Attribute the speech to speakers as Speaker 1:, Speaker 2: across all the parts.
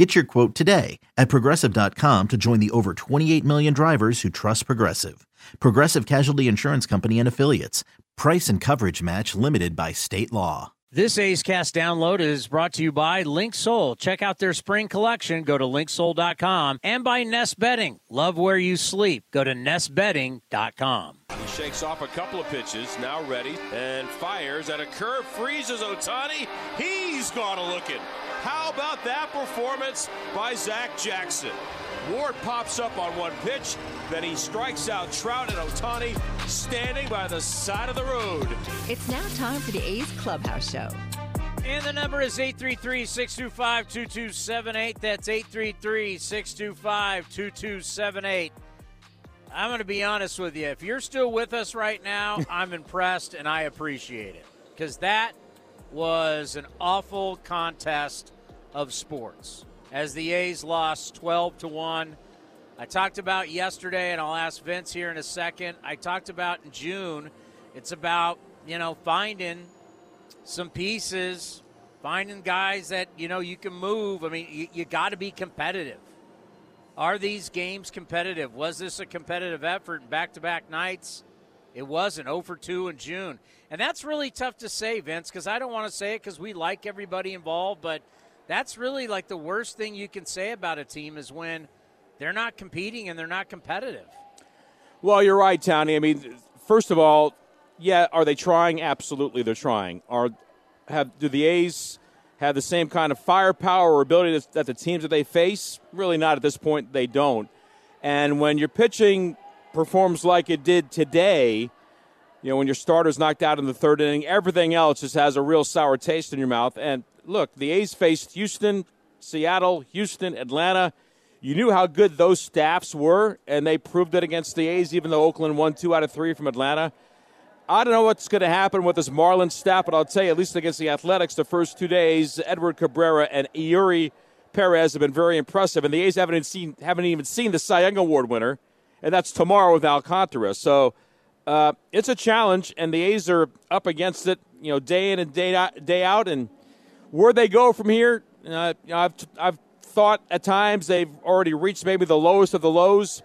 Speaker 1: Get your quote today at progressive.com to join the over 28 million drivers who trust Progressive. Progressive Casualty Insurance Company and Affiliates. Price and coverage match limited by state law.
Speaker 2: This A's Cast download is brought to you by Linksoul. Check out their spring collection. Go to linksoul.com and by Nest Bedding. Love where you sleep. Go to nestbedding.com.
Speaker 3: He shakes off a couple of pitches, now ready, and fires at a curve, freezes Ohtani. He's gone a looking. How about that performance by Zach Jackson? Ward pops up on one pitch, then he strikes out Trout and Ohtani standing by the side of the road.
Speaker 4: It's now time for the A's Clubhouse Show.
Speaker 2: And the number is 833 625 2278. That's 833 625 2278. I'm going to be honest with you. If you're still with us right now, I'm impressed and I appreciate it. Because that was an awful contest of sports as the A's lost 12 to 1. I talked about yesterday, and I'll ask Vince here in a second. I talked about in June, it's about, you know, finding some pieces, finding guys that, you know, you can move. I mean, you, you got to be competitive. Are these games competitive? Was this a competitive effort back to back nights? It wasn't. 0 for 2 in June. And that's really tough to say, Vince, because I don't want to say it because we like everybody involved, but that's really like the worst thing you can say about a team is when they're not competing and they're not competitive.
Speaker 5: Well, you're right, Tony. I mean, first of all, yeah, are they trying? Absolutely, they're trying. Are have do the A's have the same kind of firepower or ability that the teams that they face? Really, not at this point. They don't. And when you're pitching performs like it did today, you know, when your starter's knocked out in the third inning, everything else just has a real sour taste in your mouth. And look, the A's faced Houston, Seattle, Houston, Atlanta. You knew how good those staffs were, and they proved it against the A's, even though Oakland won two out of three from Atlanta. I don't know what's going to happen with this Marlins staff, but I'll tell you, at least against the Athletics, the first two days, Edward Cabrera and Eury Perez have been very impressive, and the A's haven't even seen, haven't even seen the Cy Young Award winner, and that's tomorrow with Alcantara. So uh, it's a challenge, and the A's are up against it, you know, day in and day out, day out and where they go from here, uh, I've, I've thought at times they've already reached maybe the lowest of the lows.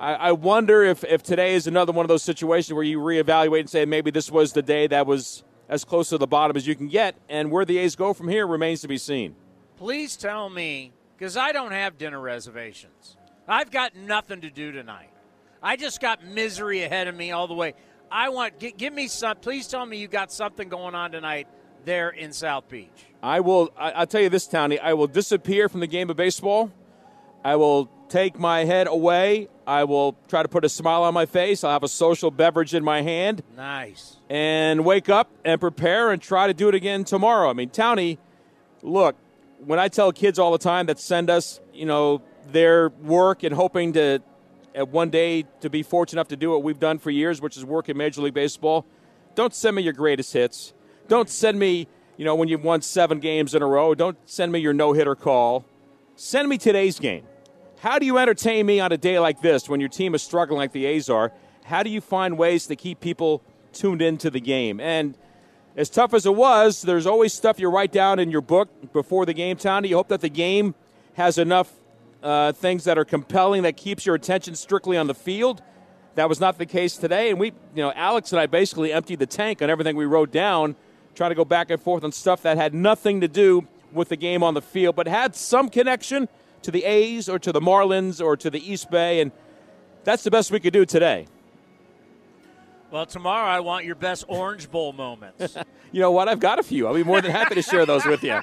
Speaker 5: I, I wonder if, if today is another one of those situations where you reevaluate and say maybe this was the day that was as close to the bottom as you can get, and where the A's go from here remains to be seen.
Speaker 2: Please tell me, because I don't have dinner reservations. I've got nothing to do tonight. I just got misery ahead of me all the way. I want give, give me some. Please tell me you got something going on tonight there in South Beach.
Speaker 5: I will. I, will tell you this, Townie. I will disappear from the game of baseball. I will take my head away. I will try to put a smile on my face. I'll have a social beverage in my hand.
Speaker 2: Nice.
Speaker 5: And wake up and prepare and try to do it again tomorrow. I mean, Townie, look, when I tell kids all the time that send us, you know, their work and hoping to at one day to be fortunate enough to do what we've done for years, which is work in Major League Baseball, don't send me your greatest hits. Don't send me, you know, when you've won seven games in a row. Don't send me your no hitter call. Send me today's game. How do you entertain me on a day like this when your team is struggling like the A's are? How do you find ways to keep people tuned into the game? And as tough as it was, there's always stuff you write down in your book before the game, Tony. You hope that the game has enough uh, things that are compelling that keeps your attention strictly on the field. That was not the case today, and we, you know, Alex and I basically emptied the tank on everything we wrote down trying to go back and forth on stuff that had nothing to do with the game on the field, but had some connection to the A's or to the Marlins or to the East Bay, and that's the best we could do today.
Speaker 2: Well, tomorrow I want your best Orange Bowl moments.
Speaker 5: you know what? I've got a few. I'll be more than happy to share those with you.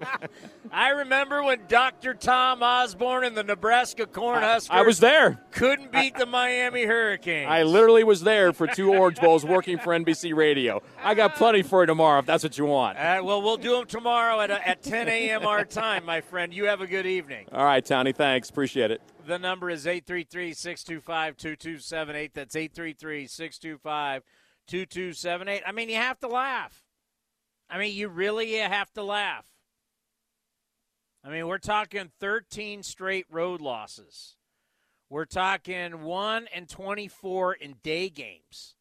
Speaker 2: I remember when Dr. Tom Osborne and the Nebraska Cornhuskers
Speaker 5: I, I was there.
Speaker 2: Couldn't beat I, the Miami Hurricanes.
Speaker 5: I literally was there for two Orange Bowls working for NBC Radio. I got plenty for you tomorrow if that's what you want.
Speaker 2: Uh, well, we'll do them tomorrow at, at 10 a.m. our time, my friend. You have a good evening.
Speaker 5: All right, Tony. Thanks. Appreciate it.
Speaker 2: The number is 833 625 2278. That's 833 625 2278. I mean, you have to laugh. I mean, you really have to laugh. I mean, we're talking 13 straight road losses. We're talking 1 and 24 in day games.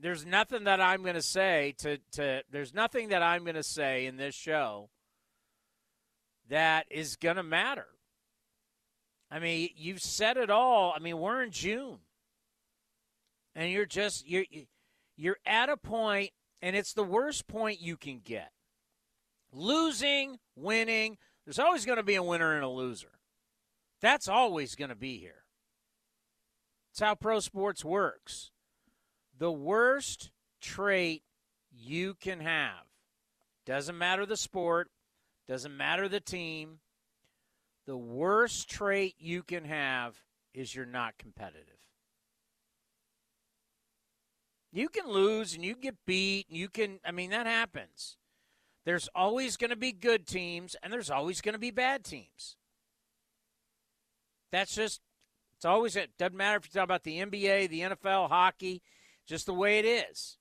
Speaker 2: There's nothing that I'm going to say to, to there's nothing that I'm going to say in this show that is going to matter. I mean, you've said it all. I mean, we're in June. And you're just you're you're at a point and it's the worst point you can get. Losing, winning, there's always going to be a winner and a loser. That's always going to be here. It's how pro sports works. The worst trait you can have doesn't matter the sport, doesn't matter the team. The worst trait you can have is you're not competitive. You can lose and you get beat and you can I mean that happens. There's always going to be good teams and there's always going to be bad teams. That's just it's always it doesn't matter if you talk about the NBA, the NFL, hockey, just the way it is.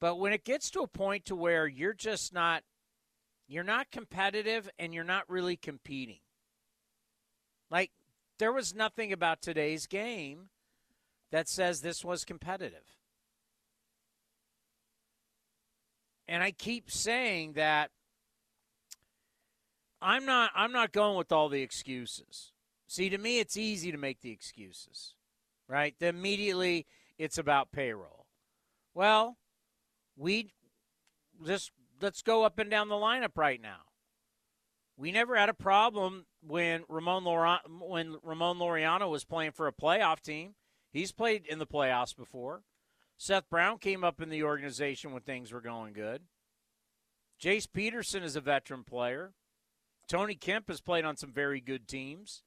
Speaker 2: But when it gets to a point to where you're just not you're not competitive and you're not really competing. Like, there was nothing about today's game that says this was competitive. And I keep saying that I'm not I'm not going with all the excuses. See, to me it's easy to make the excuses. Right? Then immediately it's about payroll. Well, we just let's go up and down the lineup right now. We never had a problem when Ramon Lora- when Ramon Laureano was playing for a playoff team. He's played in the playoffs before. Seth Brown came up in the organization when things were going good. Jace Peterson is a veteran player. Tony Kemp has played on some very good teams.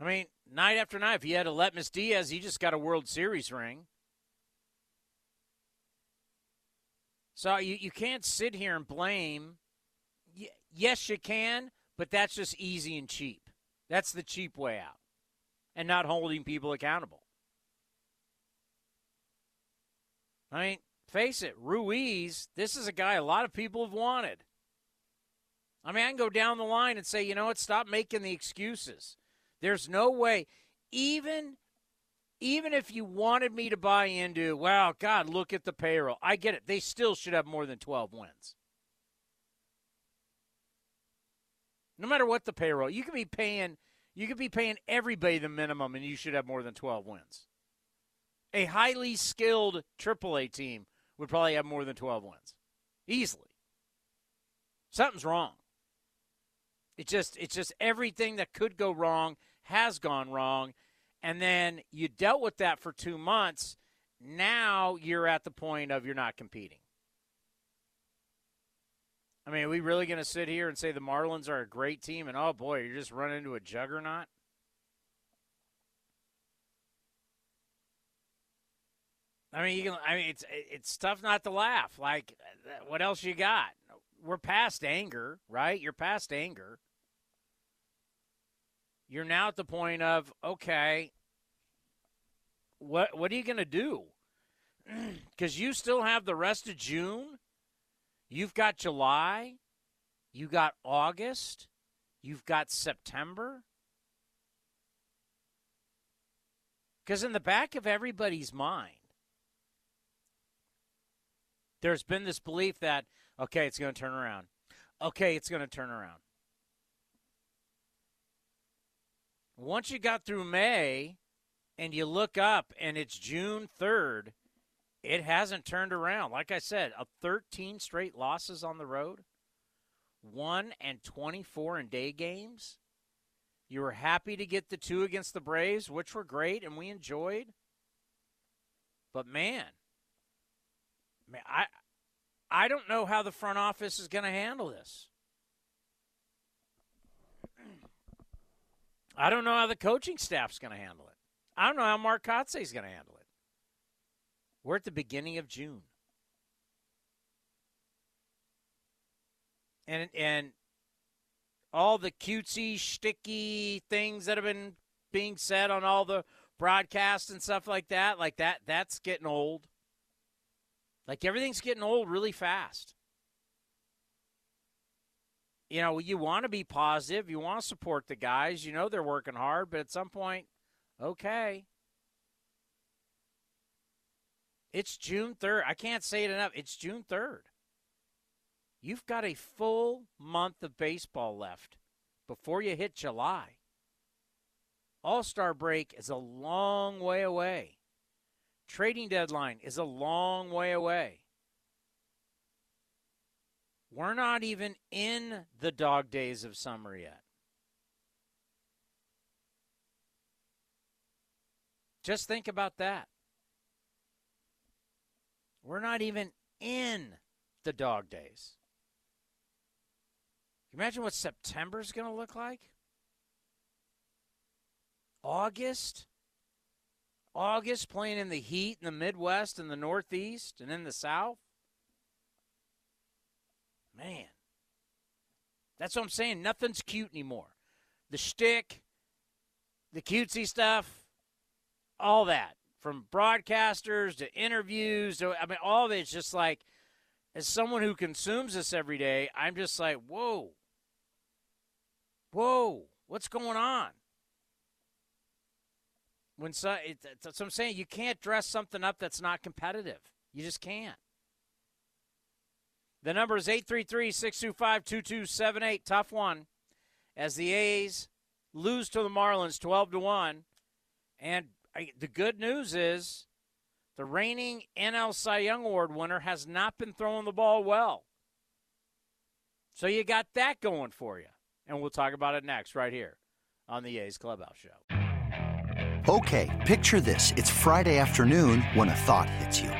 Speaker 2: I mean, night after night, if he had Aledmys Diaz, he just got a World Series ring. So you, you can't sit here and blame. yes, you can, but that's just easy and cheap. That's the cheap way out and not holding people accountable. I mean, face it, Ruiz, this is a guy a lot of people have wanted. I mean, I can go down the line and say, you know what, stop making the excuses. There's no way, even even if you wanted me to buy into, wow, God, look at the payroll. I get it. They still should have more than 12 wins. No matter what the payroll, you could be paying you could be paying everybody the minimum and you should have more than 12 wins. A highly skilled AAA team would probably have more than 12 wins. Easily. Something's wrong. It just it's just everything that could go wrong has gone wrong and then you dealt with that for two months. Now you're at the point of you're not competing. I mean, are we really going to sit here and say the Marlins are a great team and oh boy, you're just running into a juggernaut? I mean, you can. I mean, it's it's tough not to laugh. Like, what else you got? We're past anger, right? You're past anger you're now at the point of okay, what what are you going to do? Because you still have the rest of June, you've got July, you got August, you've got September. Because in the back of everybody's mind, there's been this belief that okay, it's going to turn around. Okay, it's going to turn around. Once you got through May and you look up and it's June 3rd, it hasn't turned around. Like I said, a 13 straight losses on the road, 1 and 24 in day games. You were happy to get the two against the Braves, which were great and we enjoyed. But man, man I I don't know how the front office is going to handle this. I don't know how the coaching staff's going to handle it. I don't know how Mark Kotsay is going to handle it. We're at the beginning of June. and and all the cutesy, sticky things that have been being said on all the broadcasts and stuff like that, like that, that's getting old. Like everything's getting old really fast. You know, you want to be positive, you want to support the guys, you know they're working hard, but at some point, okay. It's June 3rd. I can't say it enough. It's June 3rd. You've got a full month of baseball left before you hit July. All Star break is a long way away. Trading deadline is a long way away. We're not even in the dog days of summer yet. Just think about that. We're not even in the dog days. Imagine what September's going to look like? August? August playing in the heat in the Midwest and the Northeast and in the South? Man. That's what I'm saying. Nothing's cute anymore. The shtick, the cutesy stuff, all that. From broadcasters to interviews to, I mean, all of it's just like, as someone who consumes this every day, I'm just like, whoa. Whoa, what's going on? When so, it, I'm saying. You can't dress something up that's not competitive. You just can't. The number is 833 625 2278. Tough one. As the A's lose to the Marlins 12 to 1. And I, the good news is the reigning NL Cy Young Award winner has not been throwing the ball well. So you got that going for you and we'll talk about it next right here on the A's Clubhouse Show.
Speaker 6: Okay, picture this. It's Friday afternoon when a thought hits you.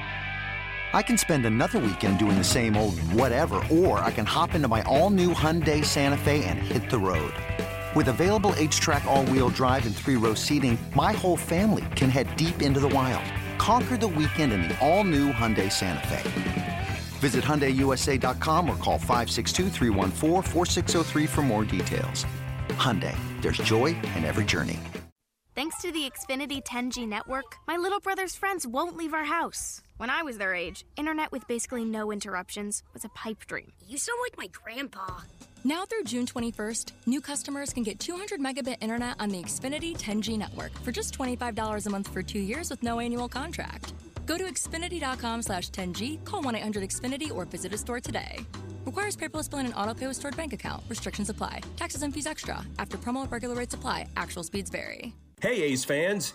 Speaker 6: I can spend another weekend doing the same old whatever, or I can hop into my all-new Hyundai Santa Fe and hit the road. With available H-Track all-wheel drive and three-row seating, my whole family can head deep into the wild. Conquer the weekend in the all-new Hyundai Santa Fe. Visit HyundaiUSA.com or call 562 for more details. Hyundai, there's joy in every journey.
Speaker 7: Thanks to the Xfinity 10G network, my little brother's friends won't leave our house. When I was their age, internet with basically no interruptions was a pipe dream.
Speaker 8: You sound like my grandpa.
Speaker 9: Now through June 21st, new customers can get 200 megabit internet on the Xfinity 10G network for just $25 a month for two years with no annual contract. Go to Xfinity.com slash 10G, call 1 800 Xfinity, or visit a store today. Requires paperless billing and auto pay with stored bank account. Restrictions apply. Taxes and fees extra. After promo, regular rates apply. Actual speeds vary.
Speaker 3: Hey, A's fans.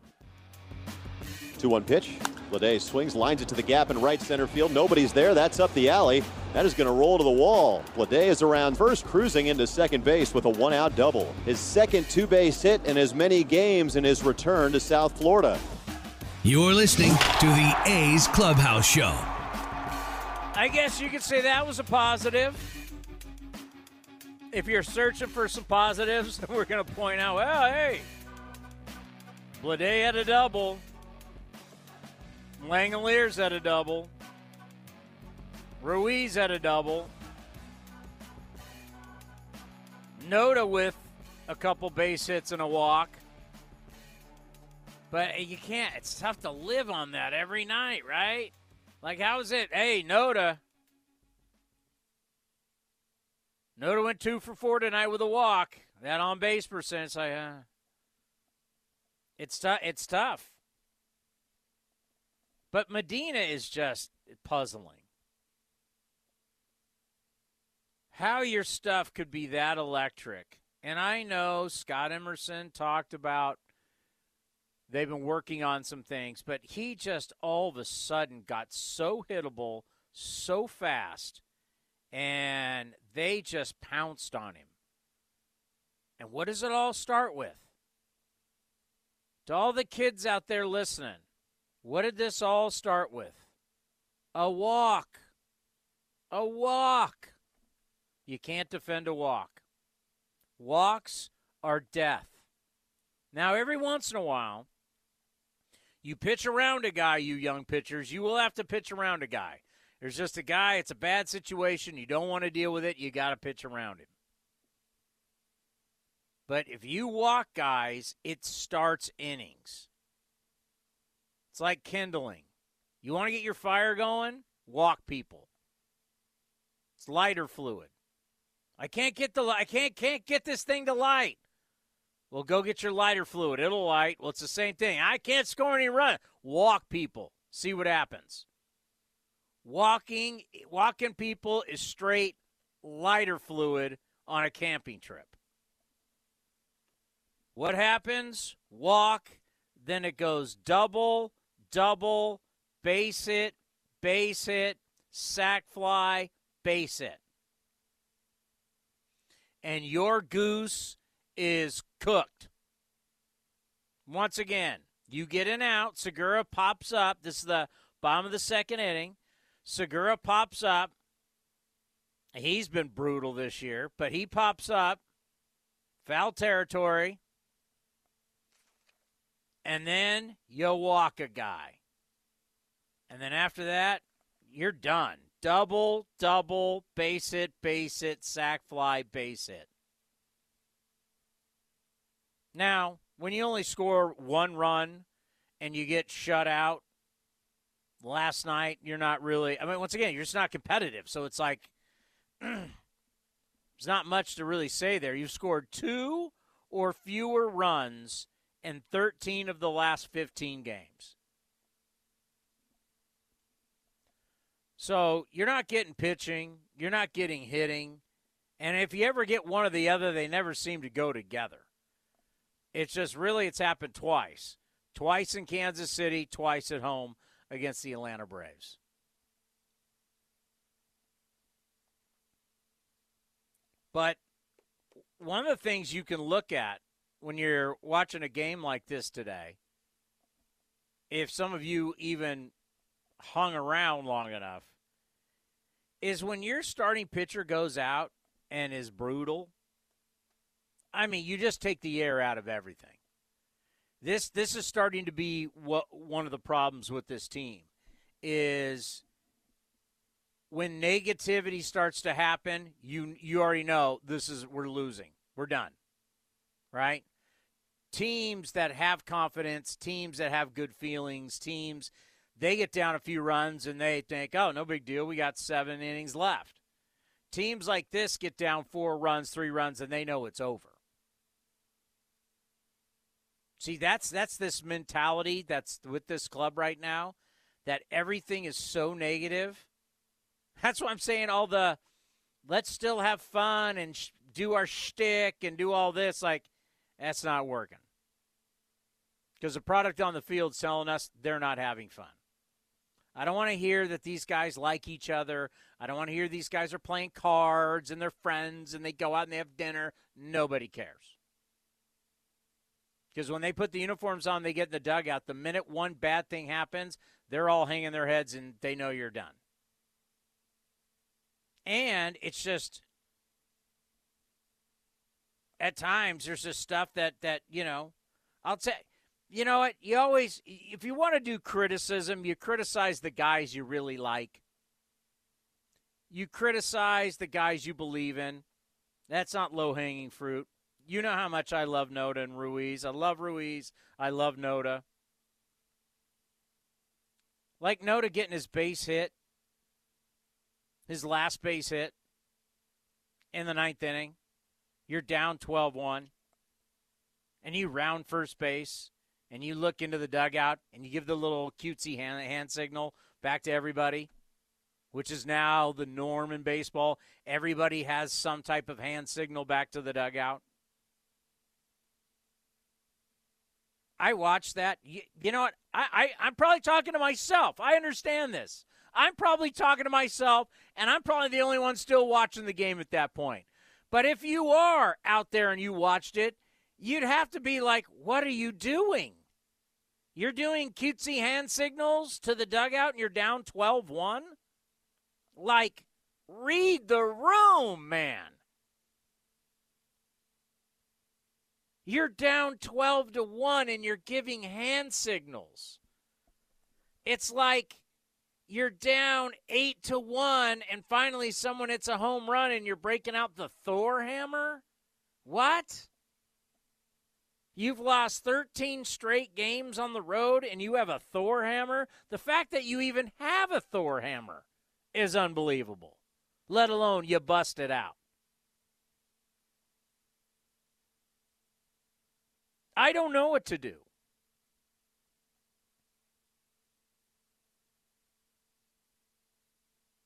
Speaker 10: 2 1 pitch. Bleday swings, lines it to the gap in right center field. Nobody's there. That's up the alley. That is going to roll to the wall. Bleday is around first, cruising into second base with a one out double. His second two base hit in as many games in his return to South Florida.
Speaker 11: You're listening to the A's Clubhouse Show.
Speaker 2: I guess you could say that was a positive. If you're searching for some positives, we're going to point out, well, hey, Bleday had a double. Langeliers at a double. Ruiz at a double. Noda with a couple base hits and a walk. But you can't, it's tough to live on that every night, right? Like, how is it? Hey, Noda. Noda went two for four tonight with a walk. That on base percent, like, uh, it's, tough. it's tough. But Medina is just puzzling. How your stuff could be that electric. And I know Scott Emerson talked about they've been working on some things, but he just all of a sudden got so hittable so fast and they just pounced on him. And what does it all start with? To all the kids out there listening, what did this all start with? A walk. A walk. You can't defend a walk. Walks are death. Now, every once in a while, you pitch around a guy, you young pitchers, you will have to pitch around a guy. There's just a guy, it's a bad situation, you don't want to deal with it, you got to pitch around him. But if you walk guys, it starts innings. It's like kindling. You want to get your fire going? Walk people. It's lighter fluid. I can't get the I can't can't get this thing to light. Well, go get your lighter fluid. It'll light. Well, it's the same thing. I can't score any run. Walk people. See what happens. Walking walking people is straight lighter fluid on a camping trip. What happens? Walk, then it goes double, double, base it, base it, sack fly, base it. And your goose is cooked. Once again, you get an out. Segura pops up. This is the bottom of the second inning. Segura pops up. He's been brutal this year, but he pops up. Foul territory. And then you walk a guy. And then after that, you're done. Double, double, base it, base it, sack fly, base it. Now, when you only score one run and you get shut out last night, you're not really, I mean, once again, you're just not competitive. So it's like, there's not much to really say there. You've scored two or fewer runs in 13 of the last 15 games. So you're not getting pitching, you're not getting hitting, and if you ever get one or the other, they never seem to go together. It's just really it's happened twice. Twice in Kansas City, twice at home against the Atlanta Braves. But one of the things you can look at when you're watching a game like this today, if some of you even hung around long enough, is when your starting pitcher goes out and is brutal. I mean, you just take the air out of everything. This this is starting to be what one of the problems with this team is when negativity starts to happen, you you already know this is we're losing. We're done. Right? Teams that have confidence, teams that have good feelings, teams they get down a few runs and they think, "Oh, no big deal. We got 7 innings left." Teams like this get down 4 runs, 3 runs and they know it's over. See, that's that's this mentality that's with this club right now that everything is so negative. That's why I'm saying all the let's still have fun and sh- do our shtick and do all this. Like, that's not working. Because the product on the field telling us they're not having fun. I don't want to hear that these guys like each other. I don't want to hear these guys are playing cards and they're friends and they go out and they have dinner. Nobody cares. Because when they put the uniforms on, they get in the dugout. The minute one bad thing happens, they're all hanging their heads and they know you're done. And it's just at times there's just stuff that that you know, I'll say, you know what? You always, if you want to do criticism, you criticize the guys you really like. You criticize the guys you believe in. That's not low hanging fruit. You know how much I love Noda and Ruiz. I love Ruiz. I love Noda. Like Noda getting his base hit, his last base hit in the ninth inning. You're down 12 1, and you round first base, and you look into the dugout, and you give the little cutesy hand, hand signal back to everybody, which is now the norm in baseball. Everybody has some type of hand signal back to the dugout. I watched that. You, you know what? I, I, I'm probably talking to myself. I understand this. I'm probably talking to myself, and I'm probably the only one still watching the game at that point. But if you are out there and you watched it, you'd have to be like, what are you doing? You're doing cutesy hand signals to the dugout and you're down 12 1? Like, read the room, man. You're down 12 to 1 and you're giving hand signals. It's like you're down 8 to 1 and finally someone hits a home run and you're breaking out the Thor hammer? What? You've lost 13 straight games on the road and you have a Thor hammer? The fact that you even have a Thor hammer is unbelievable, let alone you bust it out. I don't know what to do.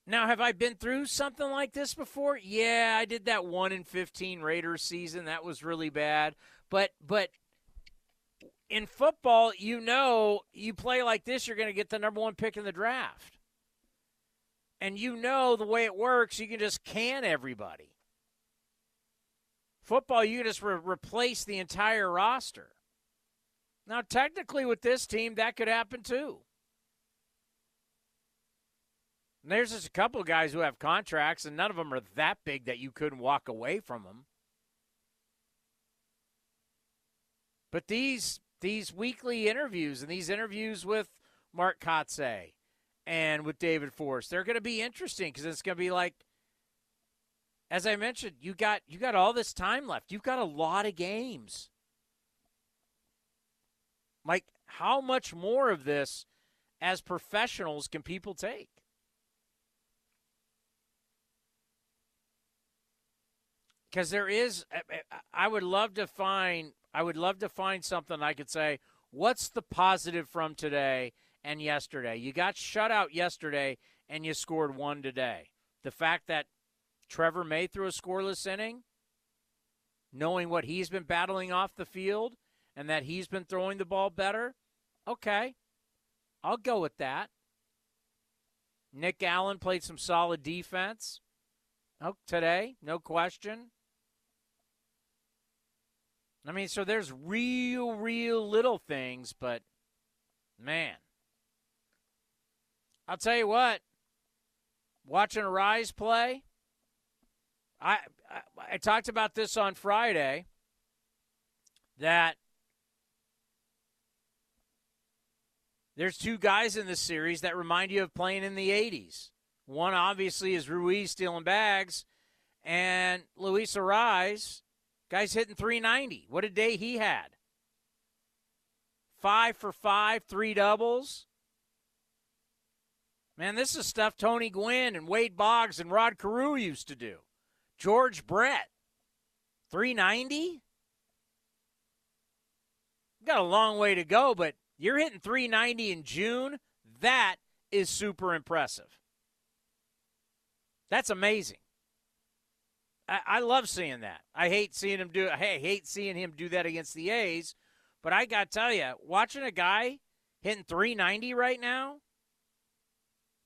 Speaker 2: Now, have I been through something like this before? Yeah, I did that 1 in 15 Raiders season. That was really bad. But but in football, you know, you play like this, you're going to get the number 1 pick in the draft. And you know the way it works, you can just can everybody. Football, you just re- replace the entire roster. Now, technically, with this team, that could happen too. And there's just a couple of guys who have contracts, and none of them are that big that you couldn't walk away from them. But these these weekly interviews and these interviews with Mark Kotsay and with David Forst, they're going to be interesting because it's going to be like, as I mentioned, you got you got all this time left. You've got a lot of games. Like, how much more of this as professionals can people take? Because there is, eh, eh, I would love to find, I would love to find something I could say. What's the positive from today and yesterday? You got shut out yesterday, and you scored one today. The fact that Trevor May threw a scoreless inning, knowing what he's been battling off the field, and that he's been throwing the ball better, okay, I'll go with that. Nick Allen played some solid defense oh, today, no question. I mean, so there's real, real little things, but man, I'll tell you what. Watching Arraez play, I, I I talked about this on Friday. That there's two guys in this series that remind you of playing in the '80s. One obviously is Ruiz stealing bags, and Luis Arraez Guy's hitting 390. What a day he had. Five for five, three doubles. Man, this is stuff Tony Gwynn and Wade Boggs and Rod Carew used to do. George Brett, 390? Got a long way to go, but you're hitting 390 in June. That is super impressive. That's amazing. I, I love seeing that. I hate seeing him do. I hate seeing him do that against the A's. But I got to tell you, watching a guy hitting 390 right now.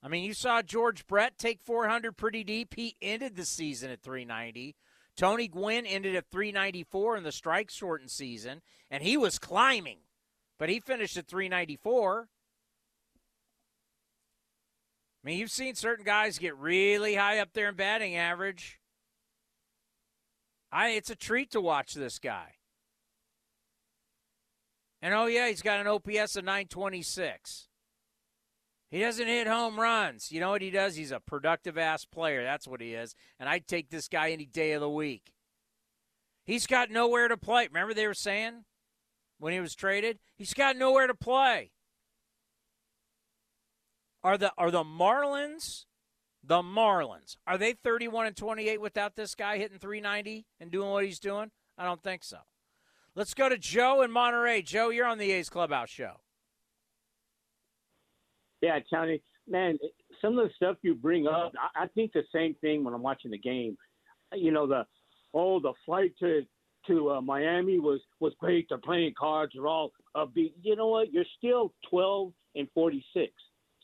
Speaker 2: I mean, you saw George Brett take 400 pretty deep. He ended the season at 390. Tony Gwynn ended at 394 in the strike shortened season, and he was climbing, but he finished at 394. I mean, you've seen certain guys get really high up there in batting average. I it's a treat to watch this guy. And oh yeah, he's got an OPS of 926. He doesn't hit home runs. You know what he does? He's a productive ass player. That's what he is. And I'd take this guy any day of the week. He's got nowhere to play. Remember they were saying when he was traded? He's got nowhere to play. Are the are the Marlins the Marlins. Are they 31 and 28 without this guy hitting 390 and doing what he's doing? I don't think so. Let's go to Joe in Monterey. Joe, you're on the A's Clubhouse show.
Speaker 12: Yeah, Tony, man, some of the stuff you bring up, I, think the same thing when I'm watching the game. You know, the oh, the flight to to uh, Miami was was great. The playing cards are all upbeat. You know what? You're still 12 and 46.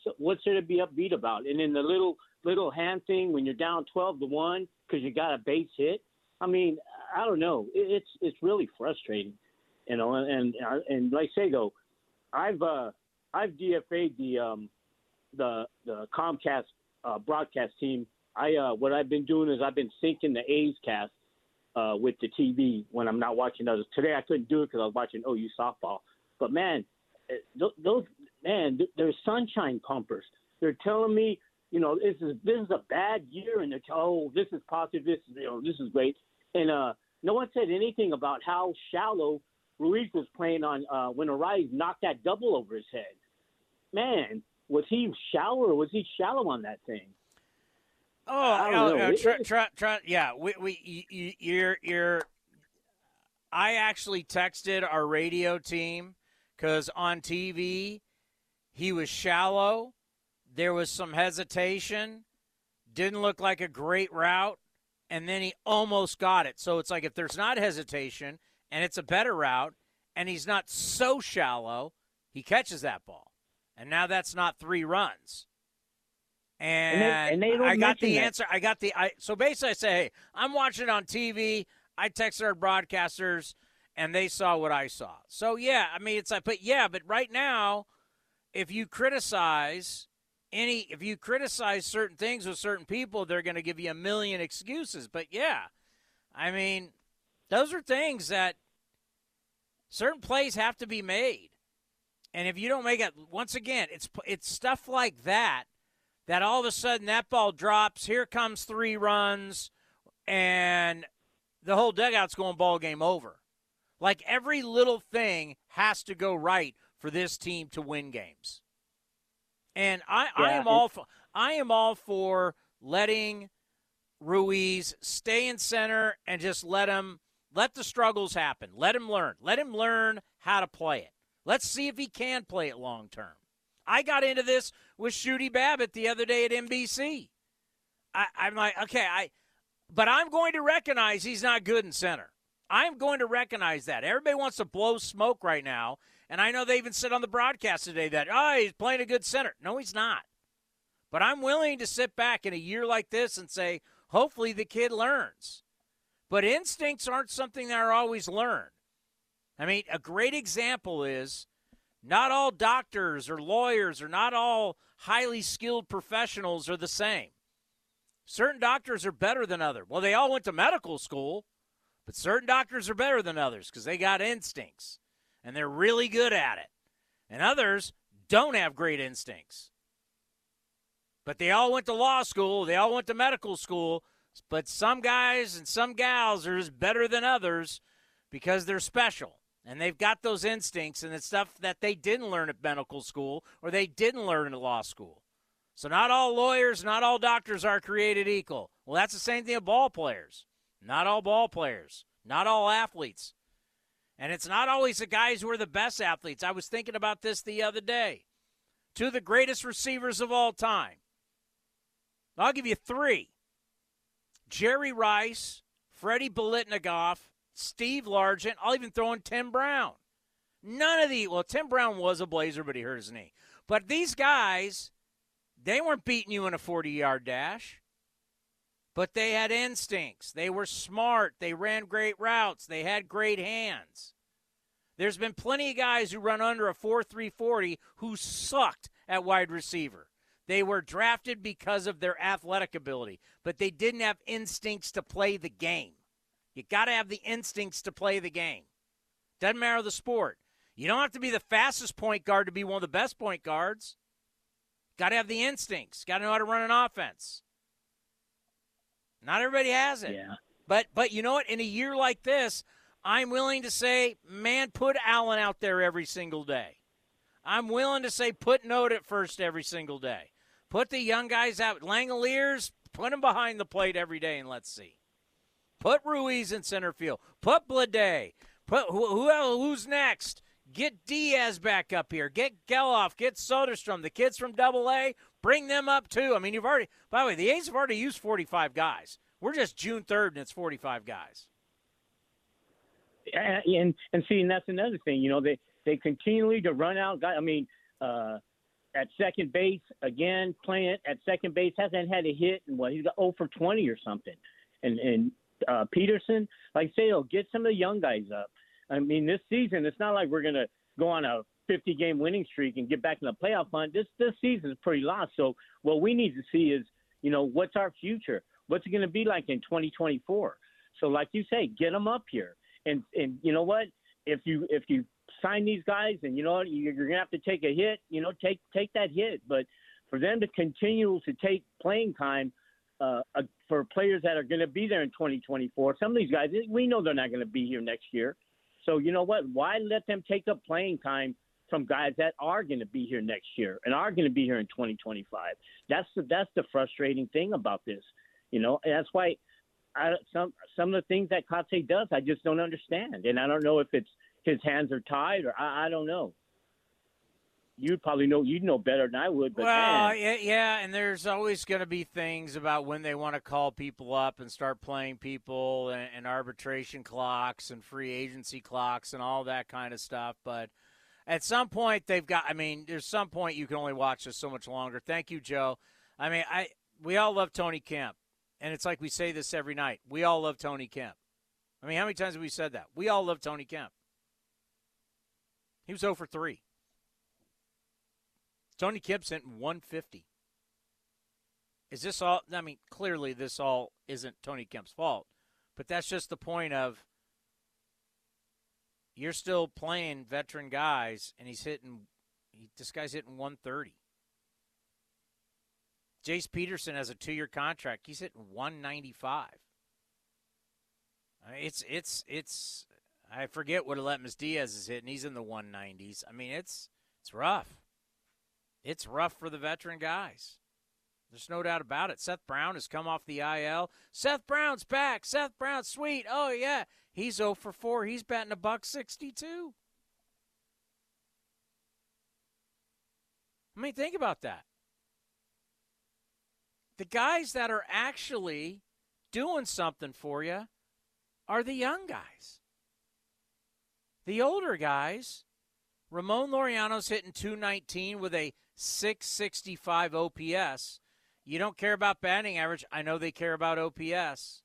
Speaker 12: So what's there to be upbeat about? And then the little little hand thing when you're down twelve to one because you got a base hit. I mean, I don't know. It's it's really frustrating, you know. And and, and like I say though, I've uh, I've DFA'd the um, the the Comcast uh, broadcast team. I uh, what I've been doing is I've been syncing the A's cast uh, with the TV when I'm not watching others. Today I couldn't do it because I was watching OU softball. But man, those man, they're sunshine pumpers. They're telling me, you know, this is this is a bad year, and they're oh, this is positive, this is you know, this is great. And uh, no one said anything about how shallow Ruiz was playing on uh, when Arraez knocked that double over his head. Man, was he shallow or was he shallow on that thing?
Speaker 2: Oh, oh, try, try, try, yeah. We, we, you, you're, you're. I actually texted our radio team because on TV he was shallow. There was some hesitation. Didn't look like a great route, and then he almost got it. So it's like if there's not hesitation and it's a better route, and he's not so shallow, he catches that ball, and now that's not three runs. And, and, they, and they I got the that. answer. I got the. I so basically, I say, hey, I'm watching it on TV. I texted our broadcasters, and they saw what I saw. So yeah, I mean, it's like, but yeah, but right now, if you criticize any, if you criticize certain things with certain people, they're going to give you a million excuses. But yeah, I mean, those are things that certain plays have to be made. And if you don't make it, once again, it's it's stuff like that that all of a sudden that ball drops. Here comes three runs, and the whole dugout's going ball game over. Like every little thing has to go right for this team to win games. And I, yeah, I am all for, I am all for letting Ruiz stay in center and just let him let the struggles happen. Let him learn. Let him learn how to play it. Let's see if he can play it long term. I got into this with Shooty Babitt the other day at NBC. I, I'm like, okay, I, but I'm going to recognize he's not good in center. I'm going to recognize that. Everybody wants to blow smoke right now, and I know they even said on the broadcast today that oh he's playing a good center. No, he's not. But I'm willing to sit back in a year like this and say, hopefully the kid learns. But instincts aren't something that are always learned. I mean, a great example is not all doctors or lawyers or not all highly skilled professionals are the same. Certain doctors are better than others. Well, they all went to medical school, but certain doctors are better than others because they got instincts and they're really good at it. And others don't have great instincts. But they all went to law school, they all went to medical school, but some guys and some gals are just better than others because they're special and they've got those instincts and it's stuff that they didn't learn at medical school or they didn't learn at law school. So not all lawyers, not all doctors are created equal. Well, that's the same thing with ball players. Not all ball players, not all athletes. And it's not always the guys who are the best athletes. I was thinking about this the other day. Two of the greatest receivers of all time. I'll give you three Jerry Rice, Freddie Biletnikoff, Steve Largent. I'll even throw in Tim Brown. None of the well, Tim Brown was a Blazer, but he hurt his knee. But these guys, they weren't beating you in a 40 yard dash. But they had instincts. They were smart. They ran great routes. They had great hands. There's been plenty of guys who run under a 4 3 40 who sucked at wide receiver. They were drafted because of their athletic ability, but they didn't have instincts to play the game. You got to have the instincts to play the game. Doesn't matter the sport. You don't have to be the fastest point guard to be one of the best point guards. Got to have the instincts. Got to know how to run an offense. Not everybody has it.
Speaker 12: Yeah.
Speaker 2: But but you know what? In a year like this, I'm willing to say, man, put Allen out there every single day. I'm willing to say put Note at first every single day. Put the young guys out. Langeliers, put them behind the plate every day and let's see. Put Ruiz in center field. Put Bleday. Put who, who who's next? Get Diaz back up here. Get Gelof. Get Soderstrom. The kids from Double A. Bring them up too. I mean, you've already. By the way, the A's have already used 45 guys. We're just June 3rd, and it's 45 guys.
Speaker 12: And and see, and that's another thing. You know, they they continually to run out guys. I mean, uh, at second base again, playing at second base, hasn't had a hit and what he's got 0 for 20 or something. And and uh, Peterson, like I say, oh, get some of the young guys up. I mean, this season it's not like we're gonna go on a 50 game winning streak and get back in the playoff hunt. This this season is pretty lost. So what we need to see is, you know, what's our future? What's it going to be like in 2024? So like you say, get them up here. And and you know what? If you if you sign these guys and you know what, you're going to have to take a hit, you know, take take that hit. But for them to continue to take playing time uh, uh, for players that are going to be there in 2024, some of these guys we know they're not going to be here next year. So you know what? Why let them take up playing time from guys that are going to be here next year and are going to be here in 2025? That's the that's the frustrating thing about this. You know, and that's why I, some some of the things that Kotsay does, I just don't understand, and I don't know if it's his hands are tied or I, I don't know you'd probably know you'd know better than I would. But
Speaker 2: well,
Speaker 12: man.
Speaker 2: yeah, and there's always going to be things about when they want to call people up and start playing people, and, and, arbitration clocks and free agency clocks and all that kind of stuff. But at some point, they've got. I mean, there's some point you can only watch this so much longer. Thank you, Joe. I mean, I we all love Tony Kemp, and it's like we say this every night. We all love Tony Kemp. I mean, how many times have we said that? We all love Tony Kemp. He was 0 for 3. Tony Kemp's hitting 150. Is this all? I mean, clearly this all isn't Tony Kemp's fault, but that's just the point of you're still playing veteran guys, and he's hitting. He, this guy's hitting 130. Jace Peterson has a two-year contract. He's hitting 195. I mean, it's it's it's. I forget what Aledmys Diaz is hitting. He's in the 190s. I mean, it's it's rough it's rough for the veteran guys. There's no doubt about it. Seth Brown has come off the IL. Seth Brown's back. Seth Brown, sweet. Oh yeah, he's 0 for 4. He's batting a buck 62. I mean, think about that. The guys that are actually doing something for you are the young guys. The older guys, Ramon Laureano's hitting 219 with a 665 OPS. You don't care about batting average. I know they care about OPS.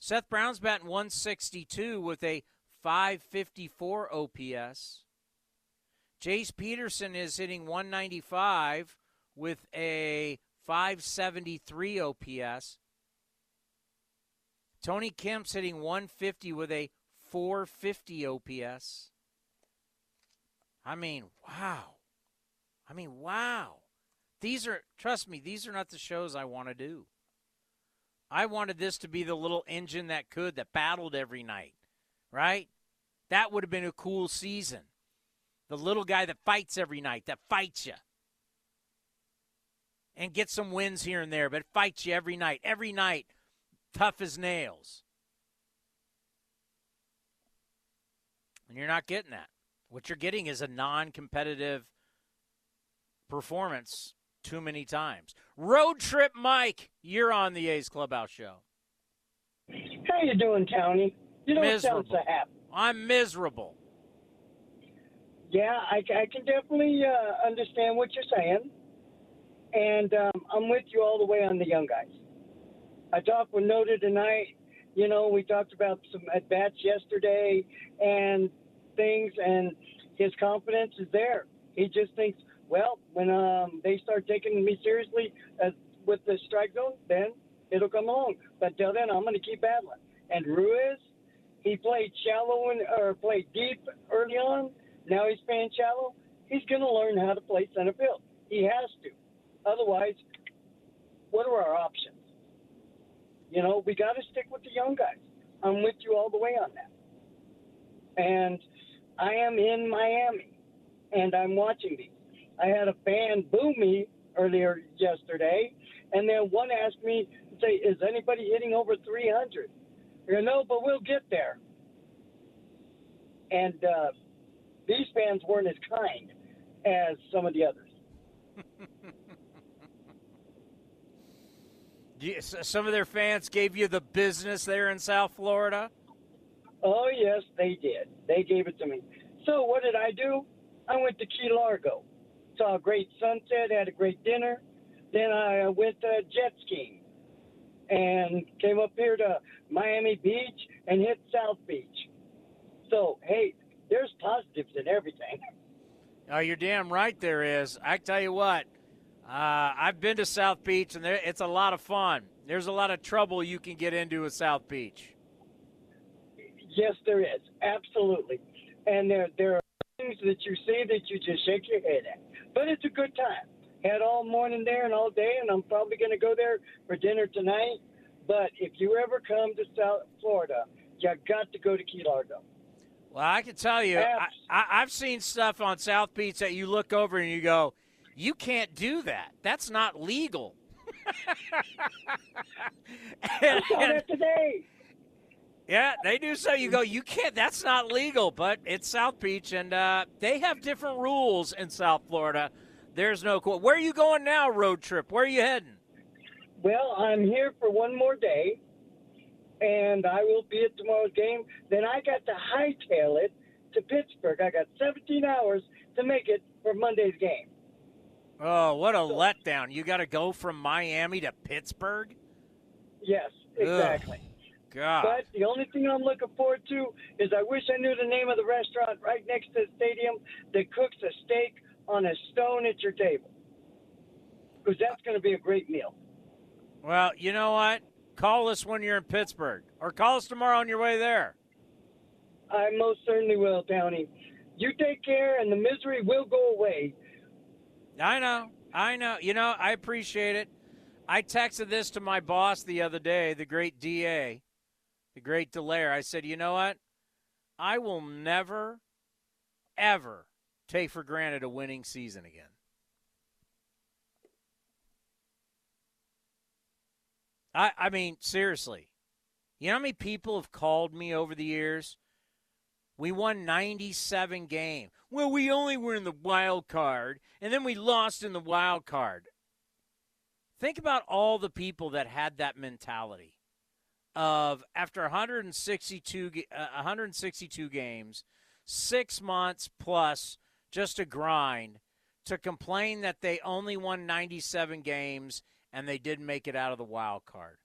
Speaker 2: Seth Brown's batting 162 with a 554 OPS. Jace Peterson is hitting 195 with a 573 OPS. Tony Kemp's hitting 150 with a 450 OPS. I mean, wow. I mean, wow. These are, trust me, these are not the shows I want to do. I wanted this to be the little engine that could, that battled every night, right? That would have been a cool season. The little guy that fights every night, that fights you. And gets some wins here and there, but fights you every night. Every night, tough as nails. And you're not getting that. What you're getting is a non competitive performance too many times. Road trip Mike, you're on the A's Clubhouse show.
Speaker 13: How you doing, Tony? You don't
Speaker 2: miserable.
Speaker 13: sound so happy.
Speaker 2: I'm miserable.
Speaker 13: Yeah, I, I can definitely uh, understand what you're saying, and um, I'm with you all the way on the young guys. I talked with Noda tonight. You know, we talked about some at bats yesterday and things, and his confidence is there. He just thinks well, when um, they start taking me seriously as, with the strike zone, then it'll come along. But until then, I'm going to keep battling. And Ruiz, he played shallow and, or played deep early on. Now he's playing shallow. He's going to learn how to play center field. He has to. Otherwise, what are our options? You know, we got to stick with the young guys. I'm with you all the way on that. And I am in Miami, and I'm watching these. I had a fan boo me earlier yesterday, and then one asked me, "Say, is anybody hitting over 300?" You know, but we'll get there. And uh, these fans weren't as kind as some of the others.
Speaker 2: some of their fans gave you the business there in South Florida.
Speaker 13: Oh yes, they did. They gave it to me. So what did I do? I went to Key Largo saw a great sunset, had a great dinner. Then I went uh, jet skiing and came up here to Miami Beach and hit South Beach. So, hey, there's positives in everything.
Speaker 2: Oh, you're damn right there is. I tell you what, uh, I've been to South Beach, and there, it's a lot of fun. There's a lot of trouble you can get into at South Beach.
Speaker 13: Yes, there is. Absolutely. And there, there are things that you see that you just shake your head at. But it's a good time. Had all morning there and all day, and I'm probably going to go there for dinner tonight. But if you ever come to South Florida, you got to go to Key Largo.
Speaker 2: Well, I can tell you, I, I've seen stuff on South Beach that you look over and you go, you can't do that. That's not legal.
Speaker 13: I saw that today.
Speaker 2: Yeah, they do so. You go, you can't. That's not legal, but it's South Beach, and uh, they have different rules in South Florida. There's no. Where are you going now? Road trip. Where are you heading?
Speaker 13: Well, I'm here for one more day, and I will be at tomorrow's game. Then I got to hightail it to Pittsburgh. I got 17 hours to make it for Monday's game.
Speaker 2: Oh, what a letdown! You got to go from Miami to Pittsburgh.
Speaker 13: Yes, exactly.
Speaker 2: Ugh, God.
Speaker 13: But the only thing I'm looking forward to is I wish I knew the name of the restaurant right next to the stadium that cooks a steak on a stone at your table. Because that's going to be a great meal.
Speaker 2: Well, you know what? Call us when you're in Pittsburgh, or call us tomorrow on your way there.
Speaker 13: I most certainly will, Townie. You take care, and the misery will go away.
Speaker 2: I know. I know. You know, I appreciate it. I texted this to my boss the other day, the great DA, the great Delaire. I said, you know what? I will never, ever take for granted a winning season again. I, I mean, seriously. You know how many people have called me over the years? We won 97 games. Well, we only were in the wild card, and then we lost in the wild card. Think about all the people that had that mentality of after 162, uh, 162 games, six months plus just a grind, to complain that they only won 97 games and they didn't make it out of the wild card.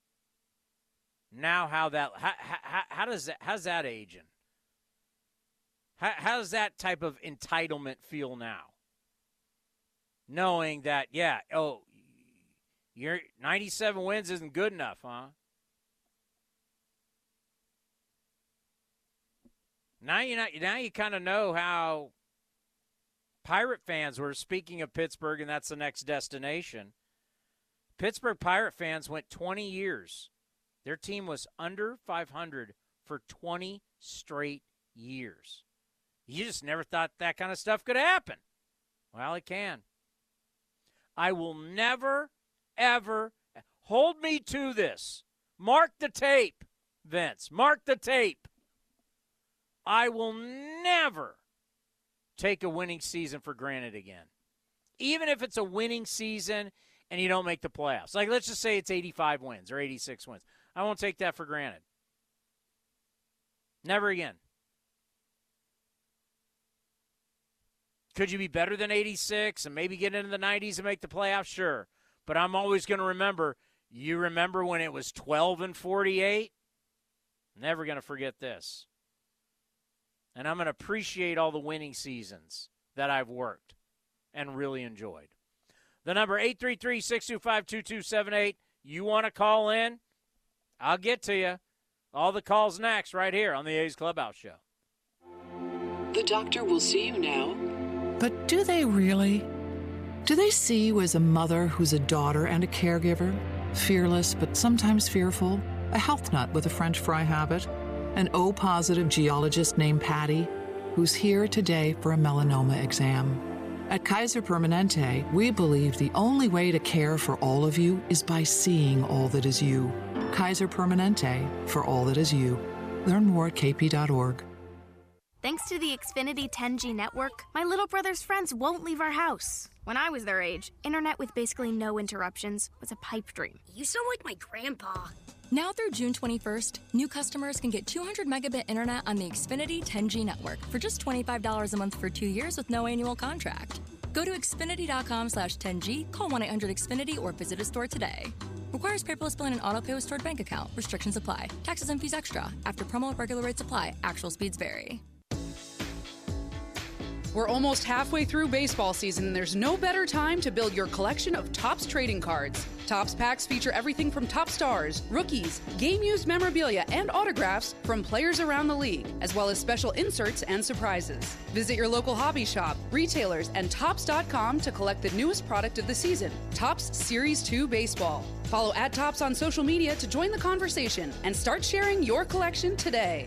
Speaker 2: Now, how that how, how, how does that how's that aging? How, how does that type of entitlement feel now? Knowing that, yeah, oh, your 97 wins isn't good enough, huh? Now you not, now you kind of know how Pirate fans were speaking of Pittsburgh, and that's the next destination. Pittsburgh Pirate fans went 20 years. Their team was under 500 for 20 straight years. You just never thought that kind of stuff could happen. Well, it can. I will never, ever hold me to this. Mark the tape, Vince. Mark the tape. I will never take a winning season for granted again. Even if it's a winning season and you don't make the playoffs. Like, let's just say it's 85 wins or 86 wins. I won't take that for granted. Never again. Could you be better than 86 and maybe get into the 90s and make the playoffs? Sure. But I'm always going to remember you remember when it was 12 and 48? Never going to forget this. And I'm going to appreciate all the winning seasons that I've worked and really enjoyed. The number 833 625 2278. You want to call in? I'll get to you. All the calls next, right here on the A's Clubhouse Show.
Speaker 14: The doctor will see you now.
Speaker 15: But do they really? Do they see you as a mother who's a daughter and a caregiver? Fearless, but sometimes fearful? A health nut with a French fry habit? An O positive geologist named Patty who's here today for a melanoma exam? At Kaiser Permanente, we believe the only way to care for all of you is by seeing all that is you. Kaiser Permanente, for all that is you. Learn more at kp.org.
Speaker 7: Thanks to the Xfinity 10G network, my little brother's friends won't leave our house. When I was their age, internet with basically no interruptions was a pipe dream.
Speaker 8: You sound like my grandpa.
Speaker 9: Now through June 21st, new customers can get 200 megabit internet on the Xfinity 10G network for just $25 a month for two years with no annual contract. Go to Xfinity.com slash 10G, call 1 800 Xfinity, or visit a store today. Requires paperless billing and auto pay with stored bank account. Restrictions apply. Taxes and fees extra. After promo, regular rates apply. Actual speeds vary.
Speaker 16: We're almost halfway through baseball season, and there's no better time to build your collection of Topps trading cards. Topps packs feature everything from top stars, rookies, game used memorabilia, and autographs from players around the league, as well as special inserts and surprises. Visit your local hobby shop, retailers, and Topps.com to collect the newest product of the season Topps Series 2 Baseball. Follow at Topps on social media to join the conversation and start sharing your collection today.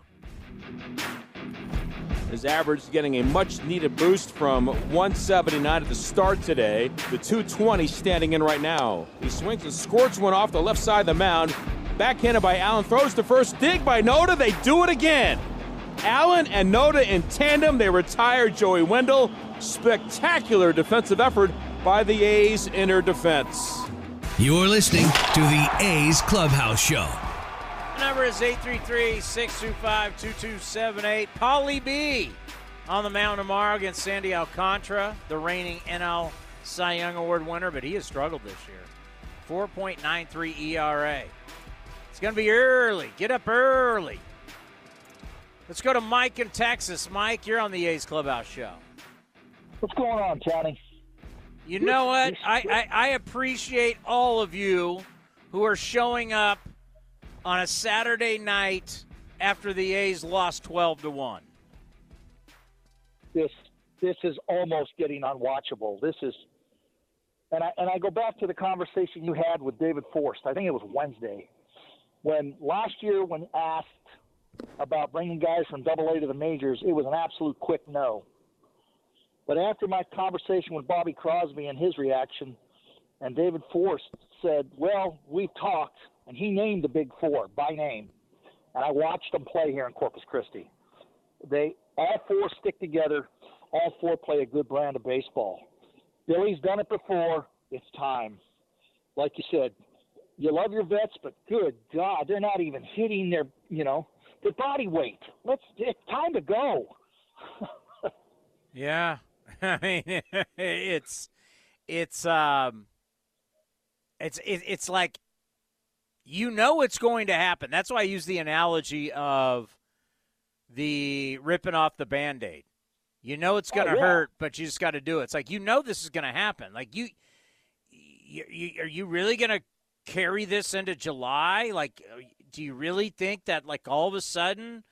Speaker 5: His average getting a much needed boost from 179 at the start today. The 220 standing in right now. He swings and scorch one off the left side of the mound. Backhanded by Allen. Throws the first dig by Noda. They do it again. Allen and Noda in tandem. They retire Joey Wendle. Spectacular defensive effort by the A's inner defense.
Speaker 11: You're listening to the A's Clubhouse Show.
Speaker 2: Number is 833-625-2278. Paulie B on the mound tomorrow against Sandy Alcantara, the reigning NL Cy Young Award winner, but he has struggled this year. 4.93 ERA. It's going to be early. Get up early. Let's go to Mike in Texas. Mike, you're on the A's Clubhouse Show.
Speaker 17: What's going on, Johnny?
Speaker 2: You know what? I, I, I appreciate all of you who are showing up on a Saturday night after the A's lost 12 to 1.
Speaker 17: This this is almost getting unwatchable. This is and I and I go back to the conversation you had with David Forst. I think it was Wednesday. When last year when asked about bringing guys from double A to the majors, it was an absolute quick no. But after my conversation with Bobby Crosby and his reaction, and David Forst said, Well, we've talked, and he named the big four by name. And I watched them play here in Corpus Christi. They all four stick together, all four play a good brand of baseball. Billy's done it before, it's time. Like you said, you love your vets, but good God, they're not even hitting their you know, their body weight. Let's it's time to go.
Speaker 2: Yeah. I mean it's it's um it's it, it's like you know it's going to happen. That's why I use the analogy of the ripping off the band-aid. You know it's going to
Speaker 17: Oh, yeah.
Speaker 2: hurt, but you just got to do it. It's like you know this is going to happen. Like you, you, you are you really going to carry this into July? Like uh, do you really think that like all of a sudden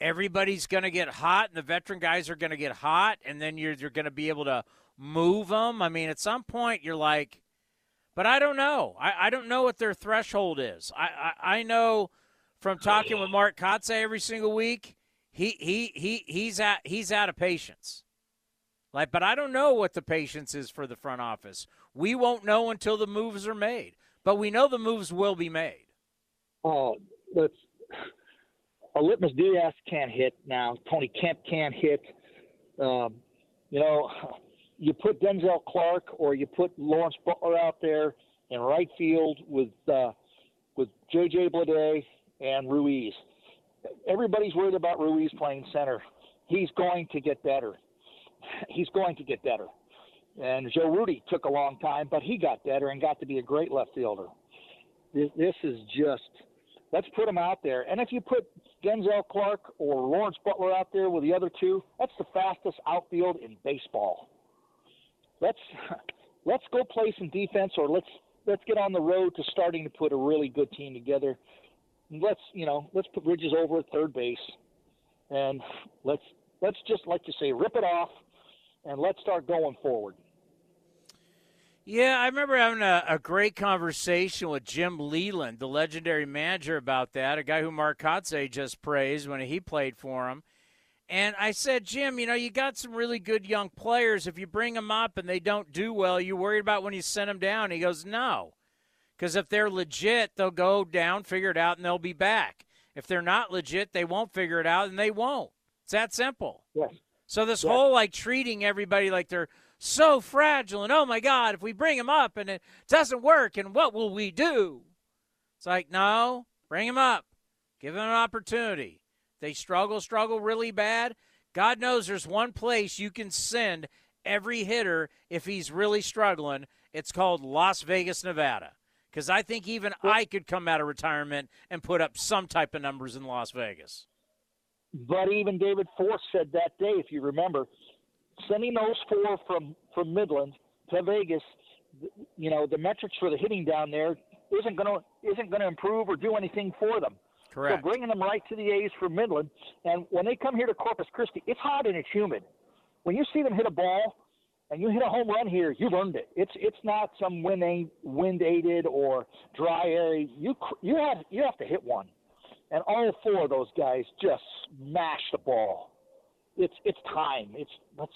Speaker 2: everybody's going to get hot and the veteran guys are going to get hot and then you're you're going to be able to move them? I mean, at some point you're like but I don't know. I, I don't know what their threshold is. I, I, I know from talking with Mark Kotsay every single week, he, he, he he's at he's out of patience. Like, but I don't know what the patience is for the front office. We won't know until the moves are made. But we know the moves will be made.
Speaker 17: Oh, let's. Aledmys Diaz can't hit now. Tony Kemp can't hit. Um, you know, you put Denzel Clarke or you put Lawrence Butler out there in right field with uh, with J.J. Bleday and Ruiz. Everybody's worried about Ruiz playing center. He's going to get better. He's going to get better. And Joe Rudi took a long time, but he got better and got to be a great left fielder. This, this is just let's put him out there. And if you put Denzel Clarke or Lawrence Butler out there with the other two, that's the fastest outfield in baseball. Let's let's go play some defense, or let's let's get on the road to starting to put a really good team together. Let's you know let's put Bridges over at third base, and let's let's just like you say rip it off, and let's start going forward.
Speaker 2: Yeah, I remember having a, a great conversation with Jim Leyland, the legendary manager, about that. A guy who Mark Kotsay just praised when he played for him. And I said, Jim, you know, you got some really good young players. If you bring them up and they don't do well, you worried about when you send them down? He goes, no. Because if they're legit, they'll go down, figure it out, and they'll be back. If they're not legit, they won't figure it out, and they won't. It's that simple.
Speaker 17: Yes.
Speaker 2: So this
Speaker 17: Yes.
Speaker 2: whole like treating everybody like they're so fragile, and oh my God, if we bring them up and it doesn't work, and what will we do? It's like, no, bring them up. Give them an opportunity. They struggle, struggle really bad. God knows there's one place you can send every hitter if he's really struggling. It's called Las Vegas, Nevada. Because I think even I could come out of retirement and put up some type of numbers in Las Vegas.
Speaker 17: But even David Forst said that day, if you remember, sending those four from from Midland to Vegas, you know, the metrics for the hitting down there isn't going to isn't going to improve or do anything for them.
Speaker 2: Correct.
Speaker 17: So bringing them right to the A's from Midland, and when they come here to Corpus Christi, it's hot and it's humid. When you see them hit a ball and you hit a home run here, you've earned it. It's it's not some wind wind aided or dry area. You you have you have to hit one, and all four of those guys just smash the ball. It's it's time. It's let's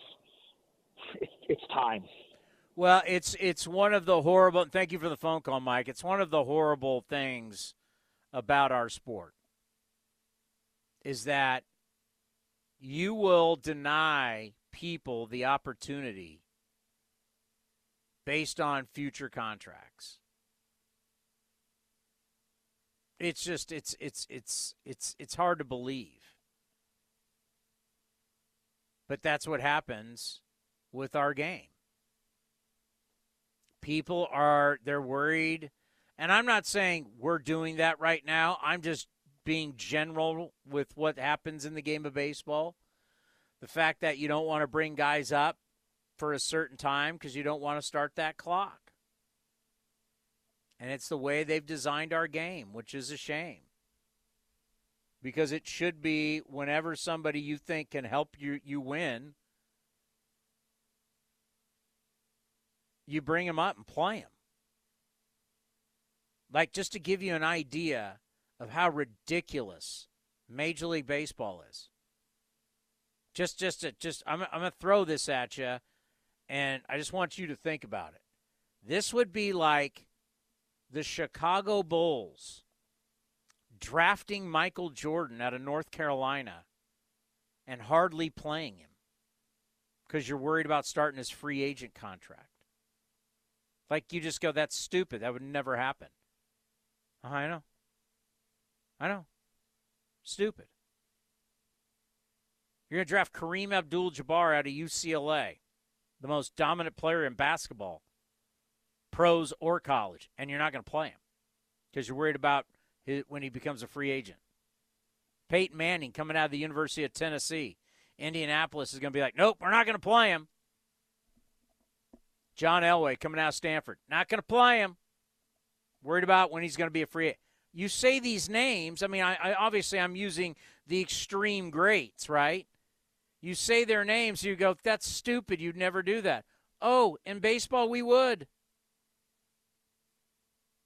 Speaker 17: it's, it's time.
Speaker 2: Well, it's it's one of the horrible. Thank you for the phone call, Mike. It's one of the horrible things about our sport is that you will deny people the opportunity based on future contracts. It's just it's it's it's it's it's hard to believe. But that's what happens with our game people are they're worried and i'm not saying we're doing that right now. I'm just being general with what happens in the game of baseball. The fact that you don't want to bring guys up for a certain time because you don't want to start that clock. And it's the way they've designed our game which is a shame. Because it should be whenever somebody you think can help you you win you bring them up and play them. Like just to give you an idea of how ridiculous Major League Baseball is. Just, just, to, just, I'm, I'm gonna throw this at you, and I just want you to think about it. This would be like the Chicago Bulls drafting Michael Jordan out of North Carolina and hardly playing him because you're worried about starting his free agent contract. Like you just go, that's stupid. That would never happen. Uh, I know. I know. Stupid. You're going to draft Kareem Abdul Jabbar out of UCLA, the most dominant player in basketball, pros or college, and you're not going to play him because you're worried about his, when he becomes a free agent. Peyton Manning coming out of the University of Tennessee. Indianapolis is going to be like, nope, we're not going to play him. John Elway coming out of Stanford. Not going to play him. Worried about when he's going to be a free agent. You say these names. I mean, I, I obviously I'm using the extreme greats, right? You say their names, you go, that's stupid. You'd never do that. Oh, in baseball, we would.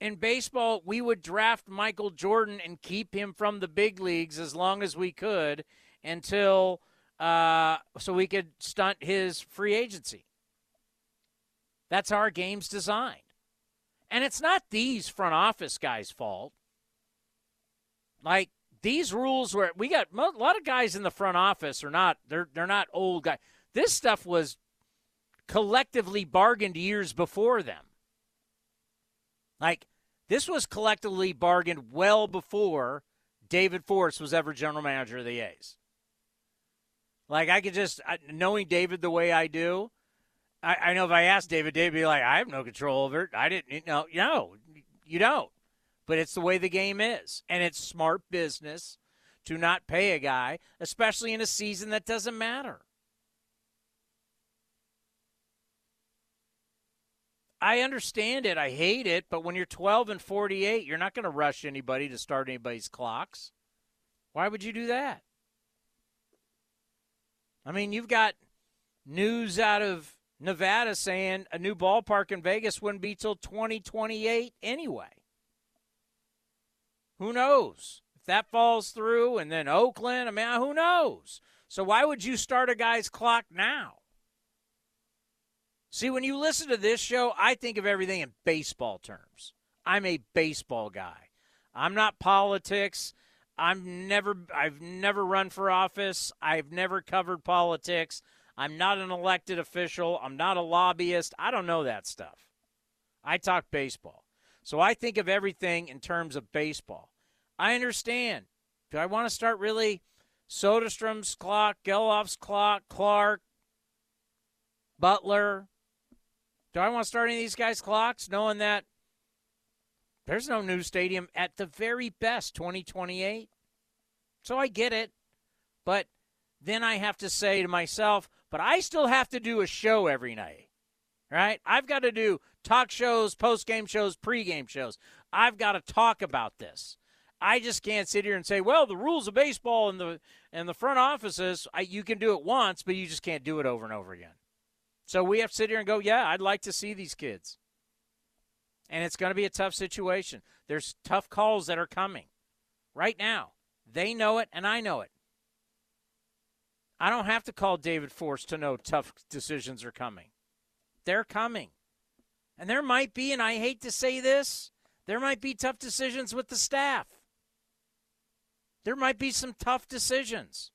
Speaker 2: In baseball, we would draft Michael Jordan and keep him from the big leagues as long as we could until uh, so we could stunt his free agency. That's our game's designed. And it's not these front office guys' fault. Like these rules where we got a lot of guys in the front office are not they're they're not old guys. This stuff was collectively bargained years before them. Like this was collectively bargained well before David Forst was ever general manager of the A's. Like I could just knowing David the way I do, I, I know if I asked David, David would be like, I have no control over it. I didn't know. No, you don't. But it's the way the game is. And it's smart business to not pay a guy, especially in a season that doesn't matter. I understand it. I hate it. But when you're 12 and 48, you're not going to rush anybody to start anybody's clocks. Why would you do that? I mean, you've got news out of Nevada saying a new ballpark in Vegas wouldn't be till 2028 anyway. Who knows? If that falls through and then Oakland, I mean, who knows? So why would you start a guy's clock now? See, when you listen to this show, I think of everything in baseball terms. I'm a baseball guy. I'm not politics. I'm never I've never run for office. I've never covered politics. I'm not an elected official. I'm not a lobbyist. I don't know that stuff. I talk baseball. So I think of everything in terms of baseball. I understand. Do I want to start really Soderstrom's clock, Gelof's clock, Clarke, Butler, do I want to start any of these guys' clocks knowing that there's no new stadium at the very best 2028? So I get it. But then I have to say to myself, but I still have to do a show every night. Right? I've got to do talk shows, post game shows, pre game shows. I've got to talk about this. I just can't sit here and say, well, the rules of baseball and the and the front offices, I, you can do it once, but you just can't do it over and over again. So we have to sit here and go, yeah, I'd like to see these kids. And it's going to be a tough situation. There's tough calls that are coming right now. They know it, and I know it. I don't have to call David Forst to know tough decisions are coming. They're coming. And there might be, and I hate to say this, there might be tough decisions with the staff. There might be some tough decisions.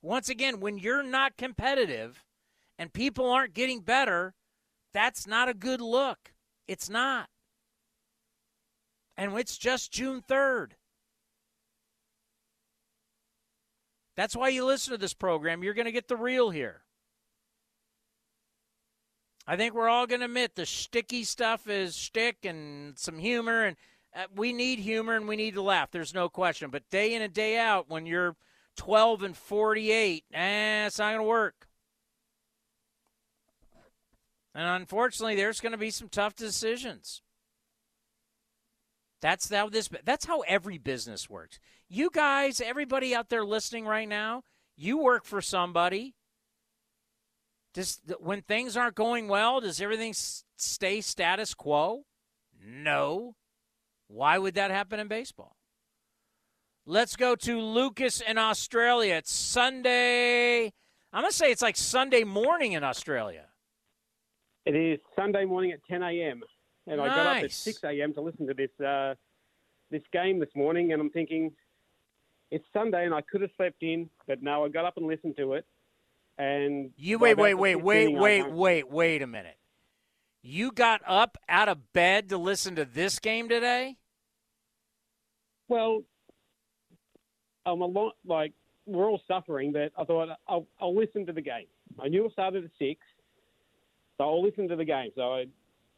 Speaker 2: Once again, when you're not competitive, and people aren't getting better, that's not a good look. It's not. And it's just June 3rd. That's why you listen to this program. You're going to get the real here. I think we're all going to admit the sticky stuff is stick and some humor, and uh, we need humor and we need to laugh. There's no question. But day in and day out, when you're 12 and 48, eh, it's not going to work. And unfortunately, there's going to be some tough decisions. That's how this that's how every business works. You guys, everybody out there listening right now, you work for somebody. Does when things aren't going well, does everything stay status quo? No. Why would that happen in baseball? Let's go to Lucas in Australia. It's Sunday. I'm to say it's like Sunday morning in Australia.
Speaker 18: It is Sunday morning at 10 a.m. and nice. I got up at 6 a.m. to listen to this uh, this game this morning, and I'm thinking it's Sunday and I could have slept in, but no, I got up and listened to it. And
Speaker 2: you wait, wait, wait, wait, wait, wait, wait a minute. You got up out of bed to listen to this game today?
Speaker 18: Well, I'm a lot like we're all suffering, but I thought I'll, I'll listen to the game. I knew it started at six. So I'll listen to the game. So I